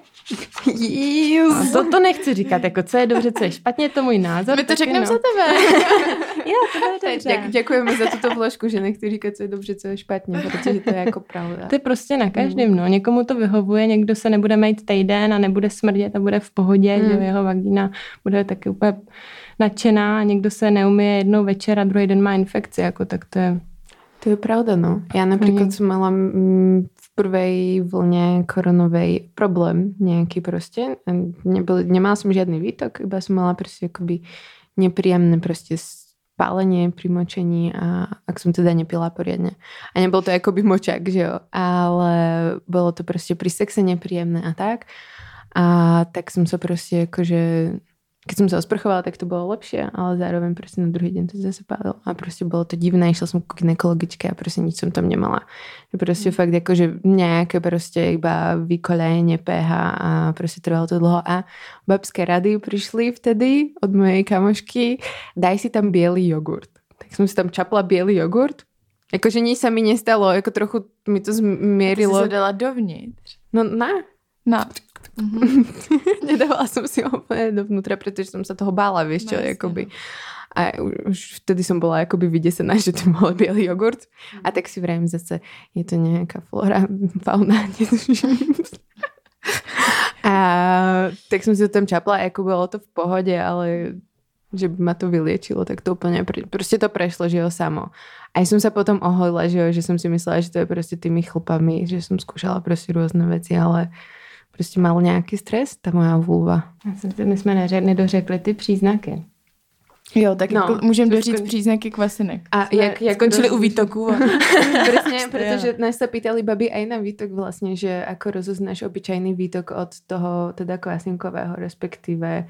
A [laughs] to, to nechci říkat, jako co je dobře, co je špatně, je to můj názor. My to řekneme no. za tebe. [laughs] Jo, to je dobře. Ďak, ďakujeme za túto vložku, že nechci říkat, co je dobře, co je špatně, protože to je jako pravda. To je prostě na každém, no. Někomu to vyhovuje, někdo se nebude mít týden a nebude smrdět a bude v pohodě, Mm. že jeho vagína bude taky úplně nadšená a někdo se neumije jednou večer a druhý den má infekci, jako tak to je... To je pravda, no. Ja napríklad Mhm. som mala mm, v prvej vlne koronovej problém nejaký proste. A Nebol, nemala som žiadny výtok, iba som mala proste akoby nepríjemné proste spálenie pri močení a ak som teda nepila poriadne. A nebol to akoby močák, že jo. Ale bolo to proste pri sexe nepríjemné a tak. A tak som sa proste akože keď som sa osprchovala, tak to bolo lepšie, ale zároveň proste na druhý deň to zase pálilo. A proste bolo to divné, išla som ku ginekologičke a proste nič som tam nemala. Že proste fakt akože nejaké proste iba vykolenie pH a proste trvalo to dlho. A babské rady prišli vtedy od mojej kamošky, daj si tam biely jogurt. Tak som si tam čapla biely jogurt. Akože nič sa mi nestalo, ako trochu mi to Jsi zmierilo. se dala dovnitř. No ne, No. [laughs] Mhm. Nedávala som si ho dovnútra, pretože som sa toho bála, vieš čo, No, akoby. a už vtedy som bola akoby vydesená, že to mal biely jogurt. A tak si vrajím zase, je to nejaká flora, [laughs] fauna, A tak som si to tam čapla, ako bolo to v pohode, ale že by ma to vyliečilo, tak to úplne, proste to prešlo, že jo, samo. Aj som sa potom oholila, že jo, že som si myslela, že to je proste tými chlpami, že som skúšala proste rôzne veci, ale prostě mal nějaký stres, ta moja vulva. My jsme neře- nedořekli ty příznaky. Jo, tak no, jako můžeme doříct příznaky kvasinek. A jak, jak skončili u výtoku. [laughs] Presne, protože nás sa pýtali babi aj na výtok vlastne, že ako rozoznáš obyčajný výtok od toho teda kvasinkového, respektíve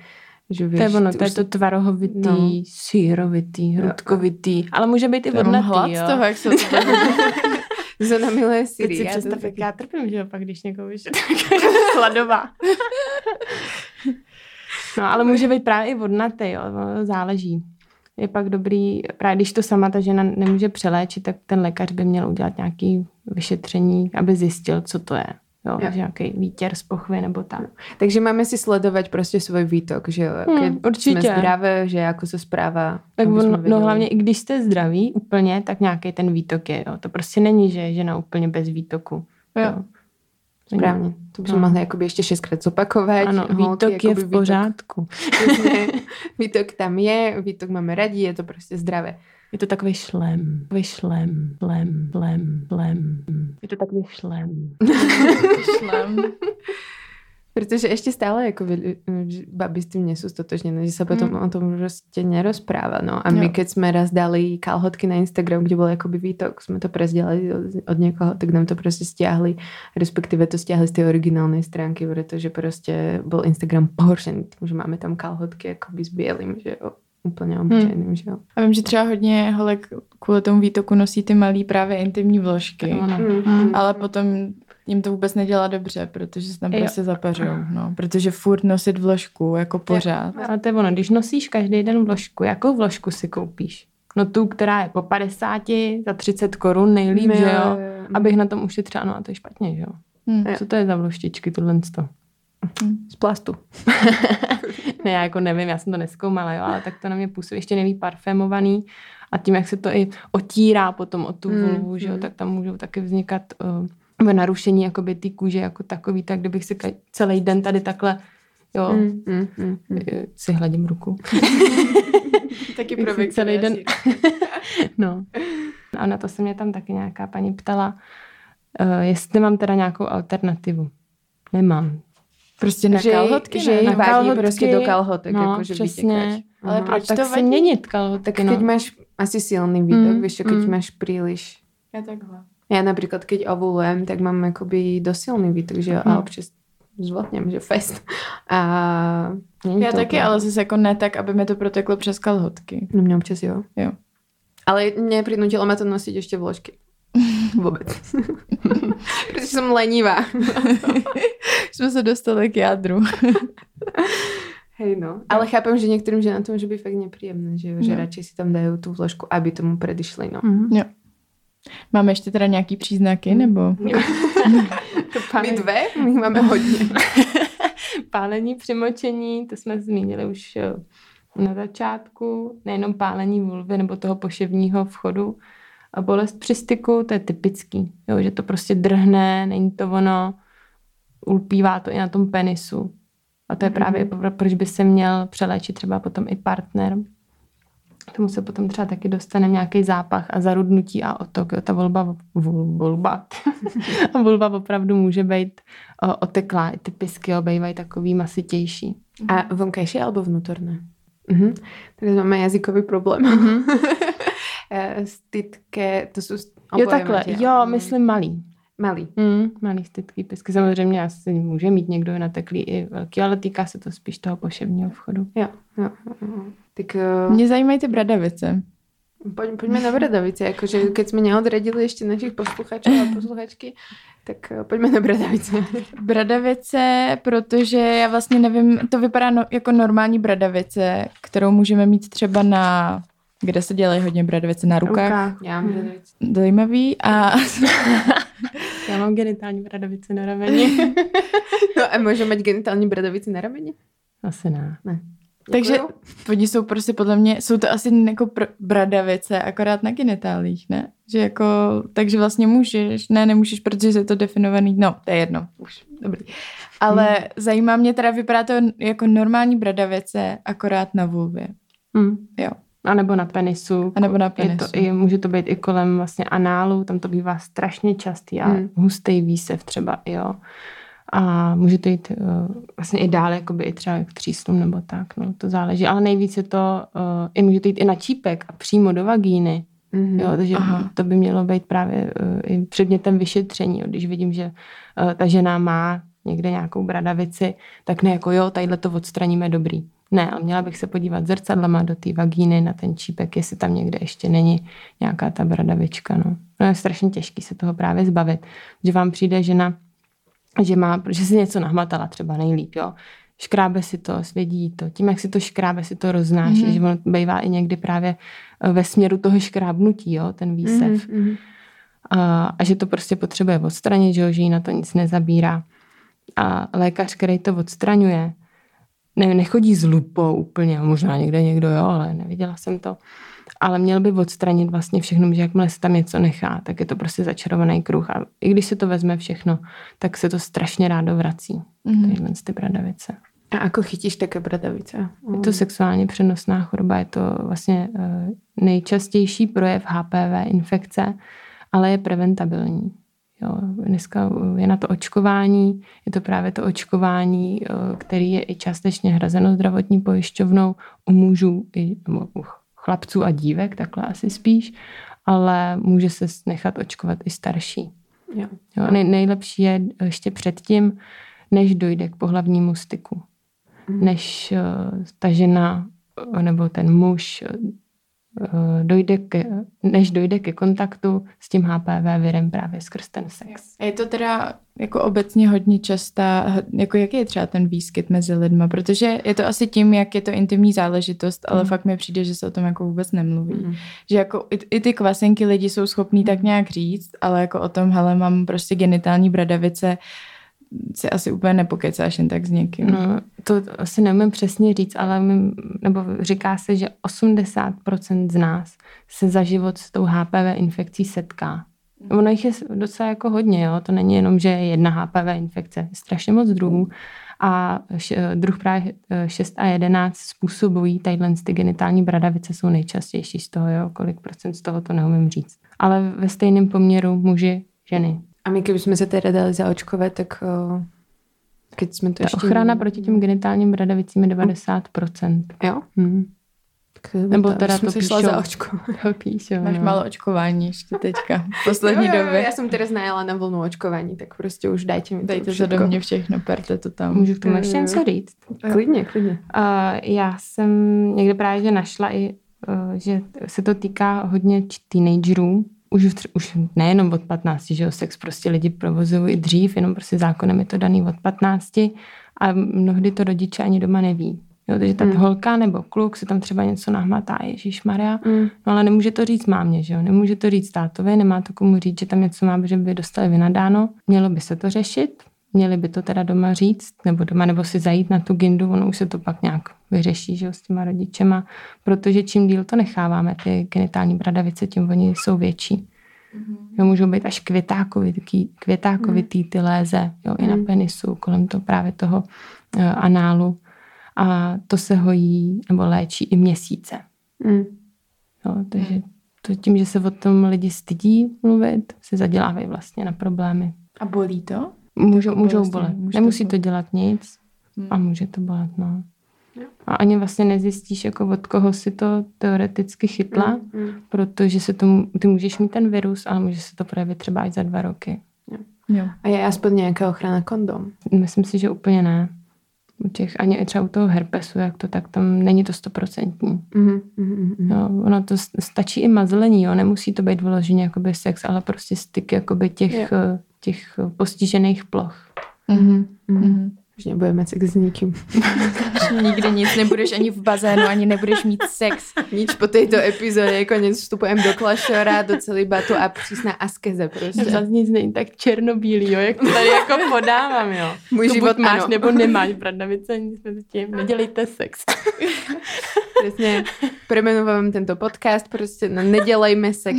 že víš, to je ono, to je to tvarohovitý, no. sírovitý, hrudkovitý, ale může být i vodnatý, hlad jo. z toho, jak se to [laughs] Zona milé Siri. Teď si představ, jak já trpím, že jo, pak když někoho vyšel, [laughs] hladová. [laughs] no, ale může být právě i vodnatý, jo, záleží. Je pak dobrý, právě když to sama ta žena nemůže přeléčit, tak ten lékař by měl udělat nějaké vyšetření, aby zjistil, co to je jo, jo. že nějaký výtěr z pochvy nebo tak. Takže máme si sledovat prostě svůj výtok, že jo, hmm, určitě. jsme zdravé, že jako se zpráva. Tak no, no hlavně i když jste zdraví úplně, tak nějaký ten výtok je, jo. To prostě není, že je žena úplně bez výtoku. Jo. jo. Správně. To bychom no. mohli jakoby ještě šestkrát zopakovat. Ano, holky, výtok je v pořádku. Výtok, [laughs] výtok tam je, výtok máme radí, je to prostě zdravé. Je to takový šlem, takový šlem, šlem, šlem, šlem. Je to takový šlem. šlem. Protože ještě stále jako babi s tím nesú stotožněné, že se potom mm. o tom prostě nerozpráva. No. A my, jo. keď jsme raz dali kalhotky na Instagram, kde byl jakoby výtok, jsme to prezdělali od, od někoho, tak nám to prostě stiahli, respektive to stiahli z té originální stránky, protože prostě byl Instagram pohoršený tím, že máme tam kalhotky jakoby s bělým, že jo úplně hmm. obyčejným, hmm. že jo. A vím, že třeba hodně holek kvůli tomu výtoku nosí ty malý právě intimní vložky, hmm. Hmm. ale potom jim to vůbec nedělá dobře, protože se tam jo. prostě zapařou, no, protože furt nosit vložku jako pořád. Jo. Ale to je ono, když nosíš každý den vložku, jakou vložku si koupíš? No tu, která je po 50, za 30 korun nejlíp, že jo? Abych na tom ušetřila, no a to je špatně, že jo? Hmm. Co to je za vloštičky, tohle? Z plastu. [laughs] ne, já jako nevím, já jsem to neskoumala, jo, ale tak to na mě působí ještě nejlíp parfémovaný a tím, jak se to i otírá potom o tu mm, vulvu, že jo, mm. tak tam můžou taky vznikat uh, narušení jakoby ty kůže jako takový, tak kdybych si celý den tady takhle Jo, mm, mm, mm, mm. si hladím ruku. [laughs] taky pro celý den. [laughs] no. A na to se mě tam taky nějaká paní ptala, uh, jestli mám teda nějakou alternativu. Nemám. Prostě na že, kalhotky, že ne? Na kalhotky, prostě do kalhotek, no, jako, že přesně. Ale proč tak to vadí? měnit kalhotky, Tak no. keď máš asi silný výtok, mm, víš, keď mm. máš příliš. Já takhle. Já například, keď ovulujem, tak mám jakoby dosilný výtok, že jo, mm. a občas zvlotněm, že fest. A Já taky, opravdu. ale zase jako ne tak, aby mi to proteklo přes kalhotky. No mě občas jo. Jo. Ale mě přinutilo mě to nosit ještě vložky. [laughs] Vůbec. [laughs] Protože jsem lenivá. [laughs] Jsme se dostali k jádru. Hej no. Ale chápem, že některým ženám to může být fakt nepříjemné, že, jo? že radši si tam dají tu vložku, aby tomu předešli. No. Mm-hmm. Jo. Máme ještě teda nějaký příznaky, mm. nebo? My dvě? My máme hodně. pálení, přimočení, to jsme zmínili už eh, na začátku. Nejenom pálení vulvy nebo toho poševního vchodu, a bolest při styku, to je typický, jo, že to prostě drhne, není to ono, ulpívá to i na tom penisu. A to je právě, mm-hmm. proč by se měl přeléčit třeba potom i partner. K tomu se potom třeba taky dostane nějaký zápach a zarudnutí a otok. Jo, ta volba, volba, [laughs] a volba opravdu může být o, oteklá. I ty pisky obejvají takový masitější. A vonkajší alebo vnútorné? Mhm. Takže máme jazykový problém. Mhm. [laughs] Eh, stytké, to jsou Jo, takhle, tě. jo, myslím malý. Malý. Mm, malý stytký pisky. Samozřejmě asi může mít někdo nateklý i velký, ale týká se to spíš toho poševního vchodu. Jo, jo. jo. Tak, uh... Mě zajímají ty bradavice. Poď, poďme na bradavice, jakože [laughs] keď jsme neodradili ještě našich posluchačů a posluchačky, tak uh, pojďme na bradavice. [laughs] Bradavice, protože já vlastně nevím, to vypadá no, jako normální bradavice, kterou můžeme mít třeba na kde se dělají hodně bradavice na rukách. rukách. Já mám bradavice. Zajímavý. A... [laughs] Já mám genitální bradavice na rameni. [laughs] no a může mít genitální bradavici na rameni? Asi ne. Ne. Takže oni jsou prostě podle mě, jsou to asi jako pr- bradavice, akorát na genitálích, ne? Že jako, takže vlastně můžeš, ne, nemůžeš, protože je to definovaný, no, to je jedno, už, dobrý. Ale hmm. zajímá mě teda, vypadá to jako normální bradavice, akorát na vulvě. Hmm. Jo. A nebo na penisu. A nebo na penisu. Je to, i, může to být i kolem vlastně análu, tam to bývá strašně častý a hmm. hustý výsev třeba, jo. A může to jít uh, vlastně i dál, jakoby i třeba k tříslům nebo tak, no, to záleží. Ale nejvíc je to, uh, i může to jít i na čípek a přímo do vagíny. Mm-hmm. Jo, takže Aha. to by mělo být právě uh, i předmětem vyšetření. Jo. Když vidím, že uh, ta žena má někde nějakou bradavici, tak ne jako jo, tadyhle to odstraníme dobrý. Ne, ale měla bych se podívat zrcadlama do té vagíny na ten čípek, jestli tam někde ještě není nějaká ta bradavička. No. no je strašně těžký se toho právě zbavit. Že vám přijde žena, že, má, že si něco nahmatala třeba nejlíp, jo. Škrábe si to, svědí to. Tím, jak si to škrábe, si to roznáší, mm-hmm. že ono bývá i někdy právě eh, ve směru toho škrábnutí, jo, ten výsev. Mm-hmm. A, a že to prostě potřebuje odstranit, že, jo, že jí na to nic nezabírá. A lékař, který to odstraňuje, ne, nechodí s lupou úplně, možná někde někdo jo, ale neviděla jsem to. Ale měl by odstranit vlastně všechno, že jakmile se tam něco nechá, tak je to prostě začarovaný kruh. A i když se to vezme všechno, tak se to strašně rádo vrací. Mm-hmm. Tyhle ty bradavice. A ako chytíš také bradavice? Je to sexuálně přenosná choroba, je to vlastně uh, nejčastější projev HPV infekce, ale je preventabilní. Jo, dneska je na to očkování, je to právě to očkování, který je i částečně hrazeno zdravotní pojišťovnou u mužů, i, nebo u chlapců a dívek, takhle asi spíš, ale může se nechat očkovat i starší. Jo. Jo, nej, nejlepší je ještě předtím, než dojde k pohlavnímu styku. Mm. Než uh, ta žena nebo ten muž Eh, dojde ke, než dojde ke kontaktu s tím HPV virem právě skrz ten sex. A je to teda jako obecně hodně častá, jako jaký je třeba ten výskyt mezi lidma, protože je to asi tím, jak je to intimní záležitost, ale mm. fakt mi přijde, že se o tom jako vůbec nemluví. Mm. Že jako i, i ty kvasenky lidi jsou schopní mm. tak nějak říct, ale jako o tom, hele, mám prostě genitální bradavice, si asi úplně nepokecáš jen tak s někým. No, to asi nemůžu přesně říct, ale my, nebo říká se, že 80% z nás se za život s tou HPV infekcí setká. Ono jich je docela jako hodně, jo? to není jenom, že je jedna HPV infekce, strašně moc druhů a druh právě 6 a 11 způsobují tadyhle ty genitální bradavice jsou nejčastější z toho, jo? kolik procent z toho to neumím říct. Ale ve stejném poměru muži, ženy. A my, kdybychom se teda dali zaočkovat, tak uh, keď jsme to Ta ještě... ochrana proti těm genitálním bradavicím je 90%. Jo? Hmm. Tak, Nebo teda to píšou. za očko. [laughs] To píšou, Máš no. málo očkování ještě teďka, v poslední jo, jo, době. Já jsem teraz najela na vlnu očkování, tak prostě už dajte mi Dejte to do mě všechno, perte to tam. Můžu k tomu ještě něco říct? Klidně, klidně. Uh, já jsem někde právě že našla i, uh, že se to týká hodně teenagerů, už, už nejenom od 15, že jo, sex prostě lidi provozují i dřív, jenom prostě zákonem je to daný od 15 a mnohdy to rodiče ani doma neví. Jo, takže ta mm. holka nebo kluk si tam třeba něco nahmatá, Ježíš Maria, mm. no ale nemůže to říct mámě, že jo, nemůže to říct tátovi, nemá to komu říct, že tam něco má, že by dostali vynadáno. Mělo by se to řešit, měli by to teda doma říct, nebo doma, nebo si zajít na tu gindu, ono už se to pak nějak vyřeší, že jo, s těma rodičema, protože čím díl to necháváme, ty genitální bradavice, tím oni jsou větší. Mm-hmm. Jo, můžou být až květákovitý, květákovitý ty léze, jo, mm. i na mhm. penisu, kolem toho právě toho uh, análu. A to se hojí nebo léčí i měsíce. Mm. Jo, takže to tím, že se o tom lidi stydí mluvit, se zadělávají vlastně na problémy. A bolí to? Můžou, můžou vlastně, bolet. Může Nemusí to, to dělat nic hmm. a může to bolet, no. A ani vlastně nezjistíš, jako od koho si to teoreticky chytla, mm, mm. protože se to, ty můžeš mít ten virus, ale může se to projevit třeba i za dva roky. Jo. Jo. A je aspoň nějaká ochrana kondom? Myslím si, že úplně ne. U těch, ani třeba u toho herpesu, jak to tak, tam není to stoprocentní. Mm, mm, mm. Jo, ono to stačí i mazlení, jo, nemusí to být vyloženě jakoby sex, ale prostě styk jakoby těch, jo. Těch postižených ploch. Mm-hmm. Mm-hmm. Už nebudeme sex s nikým. Nikdy nic, nebudeš ani v bazénu, ani nebudeš mít sex. Nič po tejto epizóde, konec vstupujem do kláštora, do celibatu a přísná askeze prostě. Zase nic není tak černobílý, jo, jak to tady jako podávám, jo. Můj to život máš ano. nebo nemáš, bradavice, nic mezi tím, nedělejte sex. [laughs] Přesně, premenovám tento podcast, prostě no, nedělejme sex.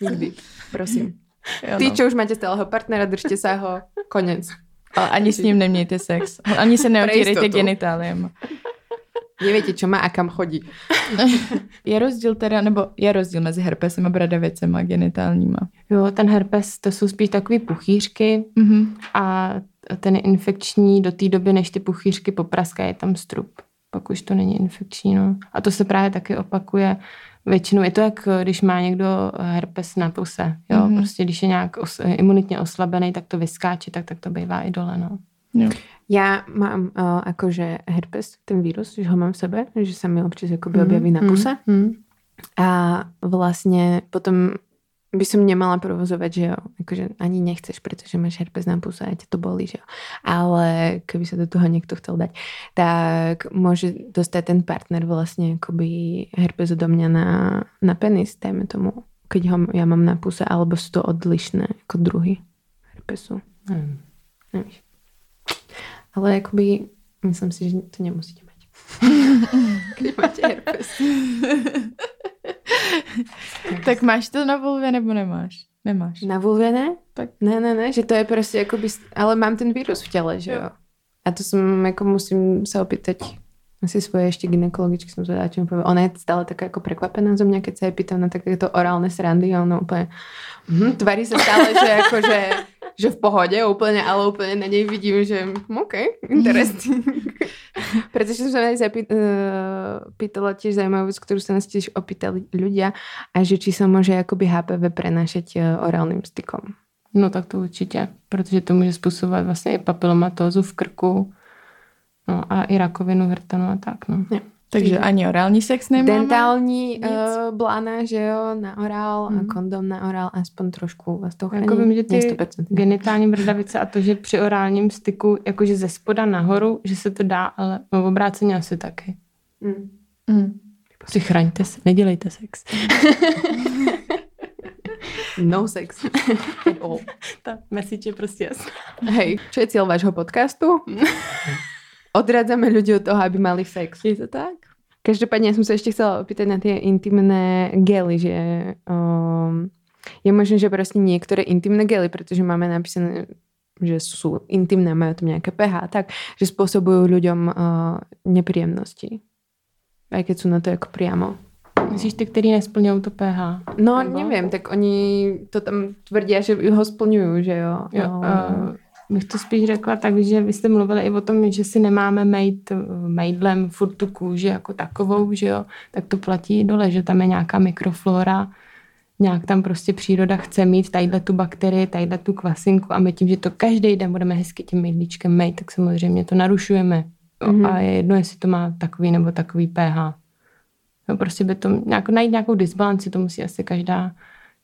Nikdy, prosím. Jo, Ty, no. čo už máte stáleho partnera, držte sa ho, konec. Ale ani s ním nemějte sex. Ani se neotírejte genitáliem. Neviete, čo má a kam chodí. [laughs] Je rozdíl teda, nebo je rozdíl mezi herpesem a bradavicem a genitálníma. Jo, ten herpes, to jsou spíš takový puchýřky Mhm. a ten je infekční do té doby, než ty puchýřky popraskají, je tam strup. Pak už to není infekční, no. A to se právě taky opakuje většinou. Je to jak, když má někdo herpes na puse, jo. Mhm. Mm-hmm. Prostě když je nějak os, imunitně oslabený, tak to vyskáče, tak, tak to bývá i dole, no. Jo. Ja mám uh, akože herpes, ten vírus, že ho mám v sebe, že sa mi občas akoby objaví na puse. Mm. A vlastne potom by som nemala provozovať, že jo, akože ani nechceš, pretože máš herpes na puse a ťa to bolí, že jo. Ale keby sa do toho niekto chcel dať, tak môže dostať ten partner vlastne akoby herpes odo mňa na, na penis, dajme tomu, keď ho ja mám na puse, alebo sú to odlišné ako druhy herpesu. Mm. Nevíš. Ale akoby myslím si, že to nemusíte mať. [laughs] Keď máte herpes. [laughs] [laughs] Tak máš to na vulvě nebo nemáš? Nemáš. Na vulve ne? Tak. Ne, ne, ne, že to je prostě jakoby, ale mám ten vírus v těle, že jo. Jo. A to jsem, jako musím se opýtať asi svoje ešte ginekologičky som zvedala, čo mi povie. Ona je stále taká jako prekvapená zo mňa, keď sa jej pýtam na takéto orálne srandy a ona úplne hm, tvarí sa stále, že akože že v pohode úplne, ale úplne na nej vidím, že hm, OK, interesting. [laughs] Pretože som sa aj zapý, uh, pýtala tiež zaujímavú vec, ktorú sa nás tiež opýtali ľudia a že či sa môže akoby HPV prenášať uh, orálnym stykom. No tak to určitě, protože to může způsobovat vlastně i papilomatózu v krku, no a i rakovinu hrtanu a tak, no. Ne. Takže ani orální sex nemáme? Dentální Nic. uh, blána, že jo, na orál Mhm. a kondom na orál, aspoň trošku vás to chrání. Jako vím, že ty Ne 100%. genitální bradavice a to, že při orálním styku, jakože ze spoda nahoru, že se to dá, ale v obráceně asi taky. Mm. Mm. Si chraňte se, nedělejte sex. [laughs] No sex. At [laughs] all. Ta message je prostě jasná. Hej, čo je cieľ vášho podcastu? [laughs] Odradzame ľudí od toho, aby mali sex. Je to tak? Každopádne som sa ešte chcela opýtať na tie intimné gely, že um, je možné, že proste niektoré intimné gely, pretože máme napísané, že sú intimné, majú tam nejaké pH, tak, že spôsobujú ľuďom uh, nepríjemnosti. Aj keď sú na to jako priamo. Myslíš ty, který nesplňují to pH? No, Nebo- neviem, tak oni to tam tvrdí, že ho splňujú, že jo. Jo, No. uh, bych to spíš řekla tak, že vy jste mluvili i o tom, že si nemáme mejt mejdlem furt tu kůži jako takovou, že jo, tak to platí dole, že tam je nějaká mikroflora, nějak tam prostě příroda chce mít tadyhle tu bakterii, tadyhle tu kvasinku a my tím, že to každý den budeme hezky tím mejdlíčkem mejt, tak samozřejmě to narušujeme. Jo, Mhm. A je jedno, jestli to má takový nebo takový pH. No, prostě by to nějak, najít nějakou disbalanci, to musí asi každá,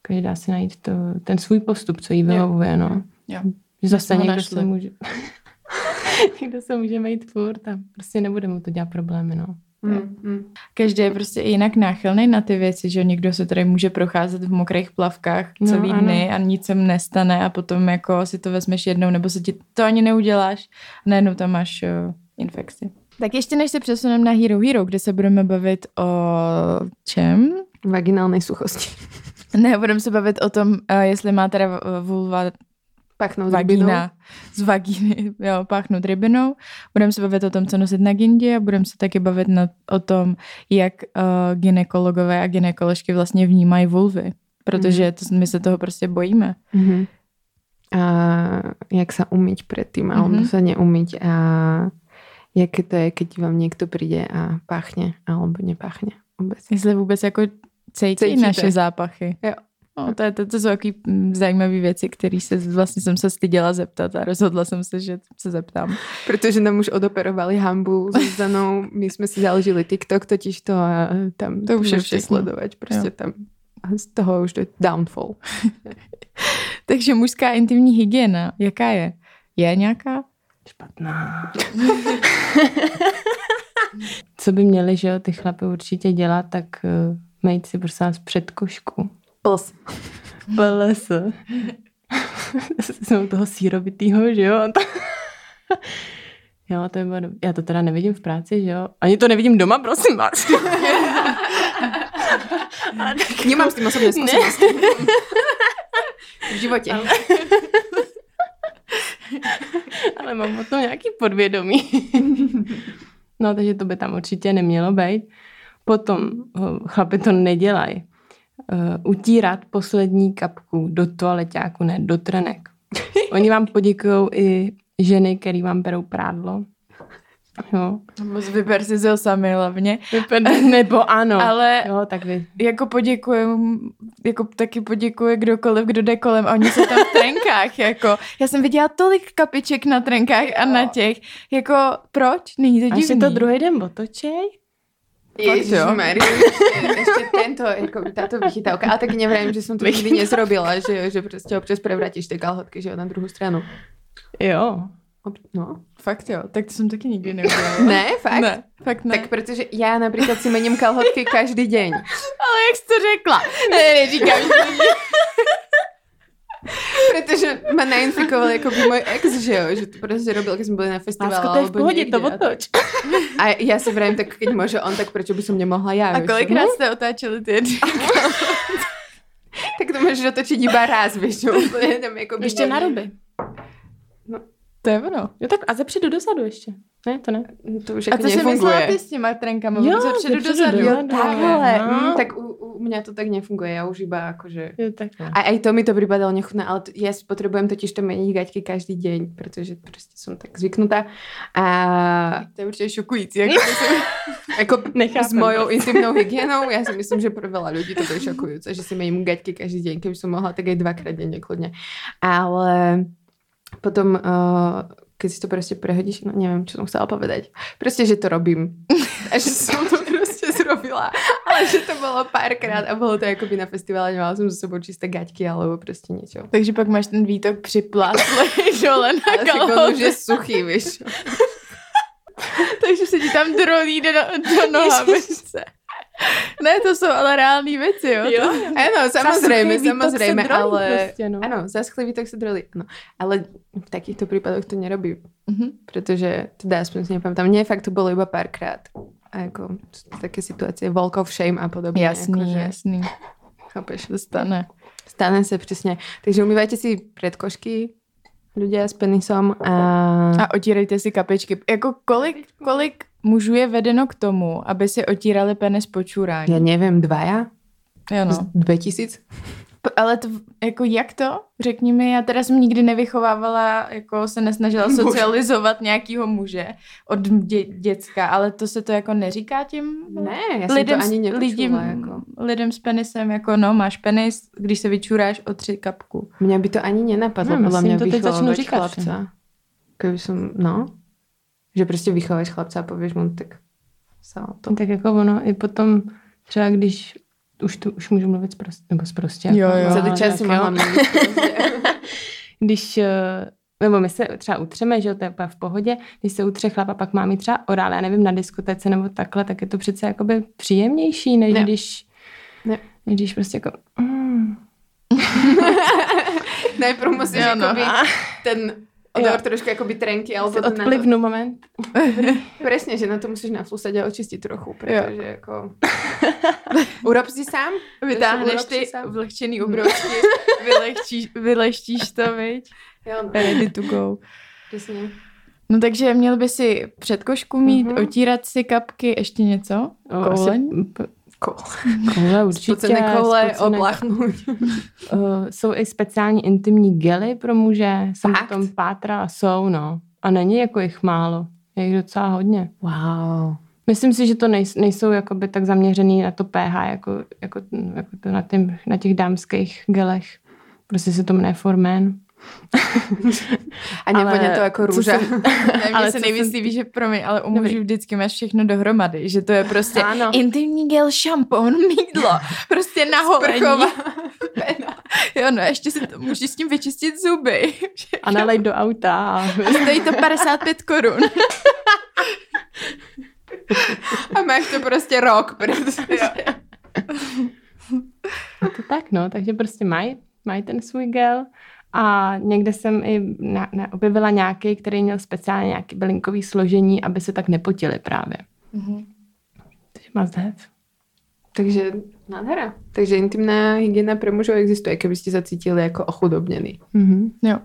každá si najít to, ten svůj postup, co jí vyhovuje. No. Jo. Že zase někdo našli. se může... [laughs] někdo se může mít furt a prostě nebude mu to dělat problémy, no. Mm, mm. Každý je prostě jinak náchylný na ty věci, že někdo se tady může procházet v mokrých plavkách No, celý ano. dny a nic se nestane a potom jako si to vezmeš jednou nebo se ti to ani neuděláš a najednou tam máš uh, infekci. Tak ještě než se přesuneme na Hero Hero, kde se budeme bavit o čem? Vaginálnej suchosti. Ne, budeme se bavit o tom, uh, jestli má teda uh, Pachnout rybinou. vagína z vagíny, [laughs] jo, páchnout rybinou. Budeme se bavit o tom, co nosit na gindě a budeme se taky bavit na, o tom, jak uh, ginekologové a ginekoložky vlastně vnímají vulvy. Protože to, my se toho prostě bojíme. Mhm. A jak sa umyť predtým, alebo Mhm. sa neumyť a jaké to je, keď vám niekto príde a pachne, alebo nepachne vôbec. Jestli vůbec jako cítí Cítíte. naše zápachy. Jo. No, to, je, to, to jsou takový mm, zajímavé věci, které se vlastně jsem se styděla zeptat a rozhodla jsem se, že se zeptám. Pretože nám už odoperovali hambu s Zuzanou, my sme si založili TikTok totiž to a tam To už je všechno. sledovať. Prostě Jo. tam a z toho už to je downfall. [laughs] Takže mužská intimní hygiena, jaká je? Je nějaká? Špatná. [laughs] Co by měli, že jo, ty chlapy určitě dělat, tak uh, mít si prosím vás předkošku. Plus. PLS. Jsem toho sírovitýho, že jo? Jo, to je bylo Já to teda nevidím v práci, že jo? Ani to nevidím doma, prosím vás. [laughs] Nemám s tím osobně zkušenost. V životě. Ale mám o tom nějaký podvědomí. no, takže to by tam určitě nemělo být. Potom chlapi to nedělají. Uh, utírat poslední kapku do toaleťáku, ne do trenek. [laughs] Oni vám poděkují i ženy, které vám berou prádlo. Jo. Moc vyber si ho sami hlavně. [laughs] Nebo ano. Ale Jo, tak vy. jako poděkuju, jako taky poděkuje kdokoliv, kdo jde kolem a oni jsou tam v [laughs] trenkách, jako. Já jsem viděla tolik kapiček na trenkách a na těch, jako proč? Není to Až si divný. to druhý den otočej? Ježišmarja, ešte, ešte tento, jako táto vychytávka. A tak nevrajím, že som to nikdy nezrobila, že, že proste občas prevrátiš tie kalhotky, že jo, na druhou stranu. Jo. No. Fakt jo, tak to jsem taky nikdy [laughs] neudělala. Ne, fakt? Ne, fakt ne. Tak protože já například si mením kalhotky každý deň. [laughs] ale jak jsi to řekla? Ne, neříkám, že [laughs] Protože ma nainfikoval jako by můj ex, že jo, že to prostě robil, když jsme byli na festivalu. Lásko, to je v pohodě, to otoč. A já si vrajím, tak keď môže on, tak prečo by som nemohla já? A kolikrát jste otáčeli ty jedny? [laughs] Tak to můžeš dotočit iba raz, víš, čo? Úplně tam jako by Ještě na ruby. To je ono. Jo, tak a zepředu dozadu ještě. Ne, to ne. To už A jako co jsi myslela nefunguje. ty s těma trenkama? Jo, ze předu dozadu. do- Jo, takhle. no. Mm, tak u, u mňa to tak nefunguje, ja už iba akože... Jo, tak. A aj to mi to pripadalo nechutné, ale to, ja si potrebujem totiž to meniť gaťky každý deň, pretože proste som tak zvyknutá. A To je určitě šokující. [laughs] Jako to jsem... ako Nechápem s mojou prostě. intimnou hygienou, ja si myslím, že pre veľa ľudí to je šokujúce, že si mením gaťky každý deň, keby som mohla, tak aj dvakrát denne kľudne. Ale potom, uh, keď si to proste prehodíš, no neviem, čo som chcela povedať. Proste, že to robím. A že som to [laughs] proste zrobila. Ale že to bolo párkrát a bolo to akoby na festivale, nemala som so sebou čisté gaťky alebo proste niečo. Takže pak máš ten výtok připlátlej [laughs] dole na Ale je suchý, víš. [laughs] Takže se ti tam drolí do, do nohavice. Ne, to jsou ale reální věci, jo? Jo. Áno, samozrejme, suchý výtok samozrejme, sa drolí ale... proste, no. Áno, zaschlý výtok sa drolí, áno. Ale v takýchto prípadoch to nerobím, Mhm. pretože teda aspoň si nepamätám. Nie, fakt to bolo iba párkrát. A ako sú to také situácie, walk of shame a podobne. Jasný, akože, jasný. Chápeš? To stane. Stane sa přesně. Takže umývajte si predkošky, ľudia s penisom a... A otírejte si kapičky. Jako kolik, kolik mužů je vedeno k tomu, aby si otírali penis po čurání? Ja neviem, dvaja? Jo, no. Z 2000? P- Ale to, jako jak to? Řekni mi, já teda jsem nikdy nevychovávala, jako se nesnažila socializovat nějakýho muže od dě, děcka, ale to se to jako neříká těm Ne, som lidem, to ani lidem, Jako. lidem s penisem, jako no, máš penis, když se vyčuráš o tři kapku. Mňa by to ani nenapadlo, No, myslím, mňa to teď začnu říkat chlapca. Keby som, no, že prostě vychováš chlapca a povieš mu, tak sa o to. Tak jako ono, i potom třeba když už tu už můžu mluvit zprost, nebo zprostě. Jo, jo. Celý ale čas prostě. Když, eh, nebo my se třeba utřeme, že jo, to je v pohodě, když se utře chlap a pak má mít třeba orál, já nevím, na diskotece nebo takhle, tak je to přece jakoby příjemnější, než Ne. když, Ne. než když prostě jako, mm, Najprv musíš Jo, no. ten odor Jo. trošku akoby trenky, alebo si to na odplivnu moment. [laughs] presne, že na to musíš naflusať a očistiť trochu, pretože jako... [laughs] Urob si sám? Vytáhneš ty sám. vlhčený obroučky, [laughs] vylehčíš, vyleštíš to, viď? Jo, no, Ready to go. presne. No takže měl by si předkošku mít, Mhm. otírat si kapky, ještě něco? O, Koule? asi Koule. Koule [laughs] určitě. Spocené koule, spocené-. Uh, jsou i speciální intimní gely pro muže, jsem Fakt? potom pátrala, jsou, no. A není jako jich málo, je jich docela hodně. Wow. Myslím si, že to nej, nejsou jakoby tak zaměřený na to pH, jako, jako, jako to na, tím, na těch dámských gelech. Prostě se to jmenuje Formen. A nevoně Ale to jako růža. jsem- [laughs] Ne, Ale se nejvíc líbí, že promiň, ale u mužů vždycky máš všechno dohromady, že to je prostě Ano. intimní gel, šampon, mídlo, [laughs] prostě na holení. Sprchová pena. [laughs] Jo, no, ještě si to, můžeš s tím vyčistit zuby. A nalej do auta. Stojí to 55 korun. A máš to prostě rok, protože... to tak, no, takže prostě mají maj ten svůj gel. A někde jsem i na, na, objevila nějaký, který měl speciálně nějaký bylinkový složení, aby se tak nepotili právě. Mm-hmm. Takže must have. Takže nádhera. Takže intimná hygiena pro mužů existuje, kdybyste se cítili jako ochudobněný. Mm-hmm. Jo.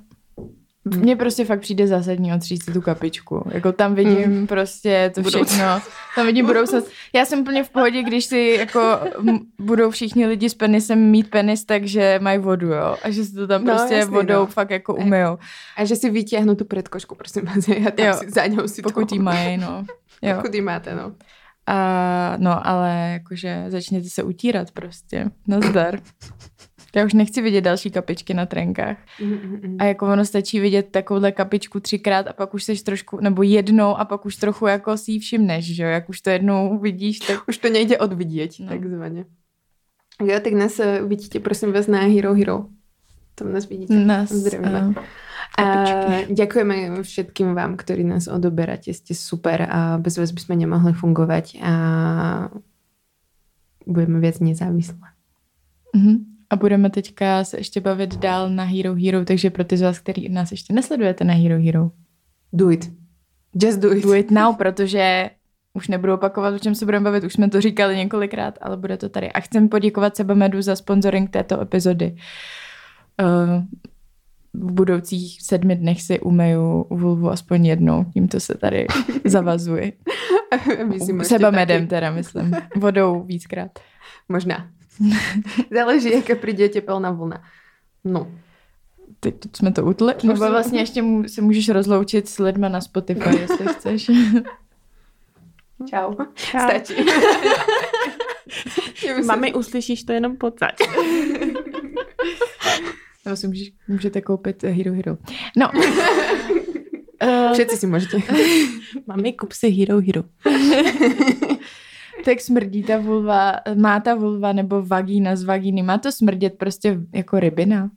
Mně prostě fakt přijde zásadní otřít si tu kapičku. Jako tam vidím mm. prostě to všechno. Tam vidím budoucnost. Já jsem úplně v pohodě, když si jako budou všichni lidi s penisem mít penis, takže mají vodu, jo. A že si to tam no, prostě jasný, vodou no. fakt jako umyjou. A že si vytěhnu tu předkošku, prosím vás. [laughs] Já tam jo. si za něho si Pokud jí mají, no. Jo. Pokud jí máte, no. A, no, ale jakože začněte se utírat prostě. Nazdar. Já už nechci vidět další kapičky na trenkách. Mm-mm. A jako ono stačí vidět takovouhle kapičku třikrát a pak už seš trošku, nebo jednou a pak už trochu jako si ji všimneš, že jo? Jak už to jednou vidíš, tak... Už to nejde odvidět, no. takzvaně. Jo, tak dnes eh, vidíte, prosím vás, na Hero Hero. To nás vidíte. Nás, Zdravíme. Uh, a ďakujeme všetkým vám, ktorí nás odoberáte. Ste super a bez vás by sme nemohli fungovať a budeme viac nezávislé. Mm-hmm. A budeme teďka se ještě bavit dál na Hero Hero, takže pro ty z vás, který nás ještě nesledujete na Hero Hero. Do it. Just do it. Do it now, protože už nebudu opakovat, o čem se budeme bavit, už jsme to říkali několikrát, ale bude to tady. A chcem poděkovat Sebamedu za sponsoring této epizody. Uh, v budoucích sedmi dnech si umeju vulvu aspoň jednou, tímto se tady [laughs] zavazuji. Sebamedem teda, myslím. Vodou víckrát. Možná. [laughs] Záleží, jaká přijde tepelná vlna. No. Teď jsme to utli. Nebo vlastně ještě se můžeš rozloučit s lidma na Spotify, jestli chceš. [laughs] Čau. Čau. Stačí. [laughs] Mami, uslyšíš to jenom pocať. Nebo si můžeš, můžete koupit Hero Hero. No. Všetci si můžete. Mami, kup si Hero Hero tak smrdí ta vulva, má ta vulva nebo vagína z vagíny, má to smrdět prostě jako rybina?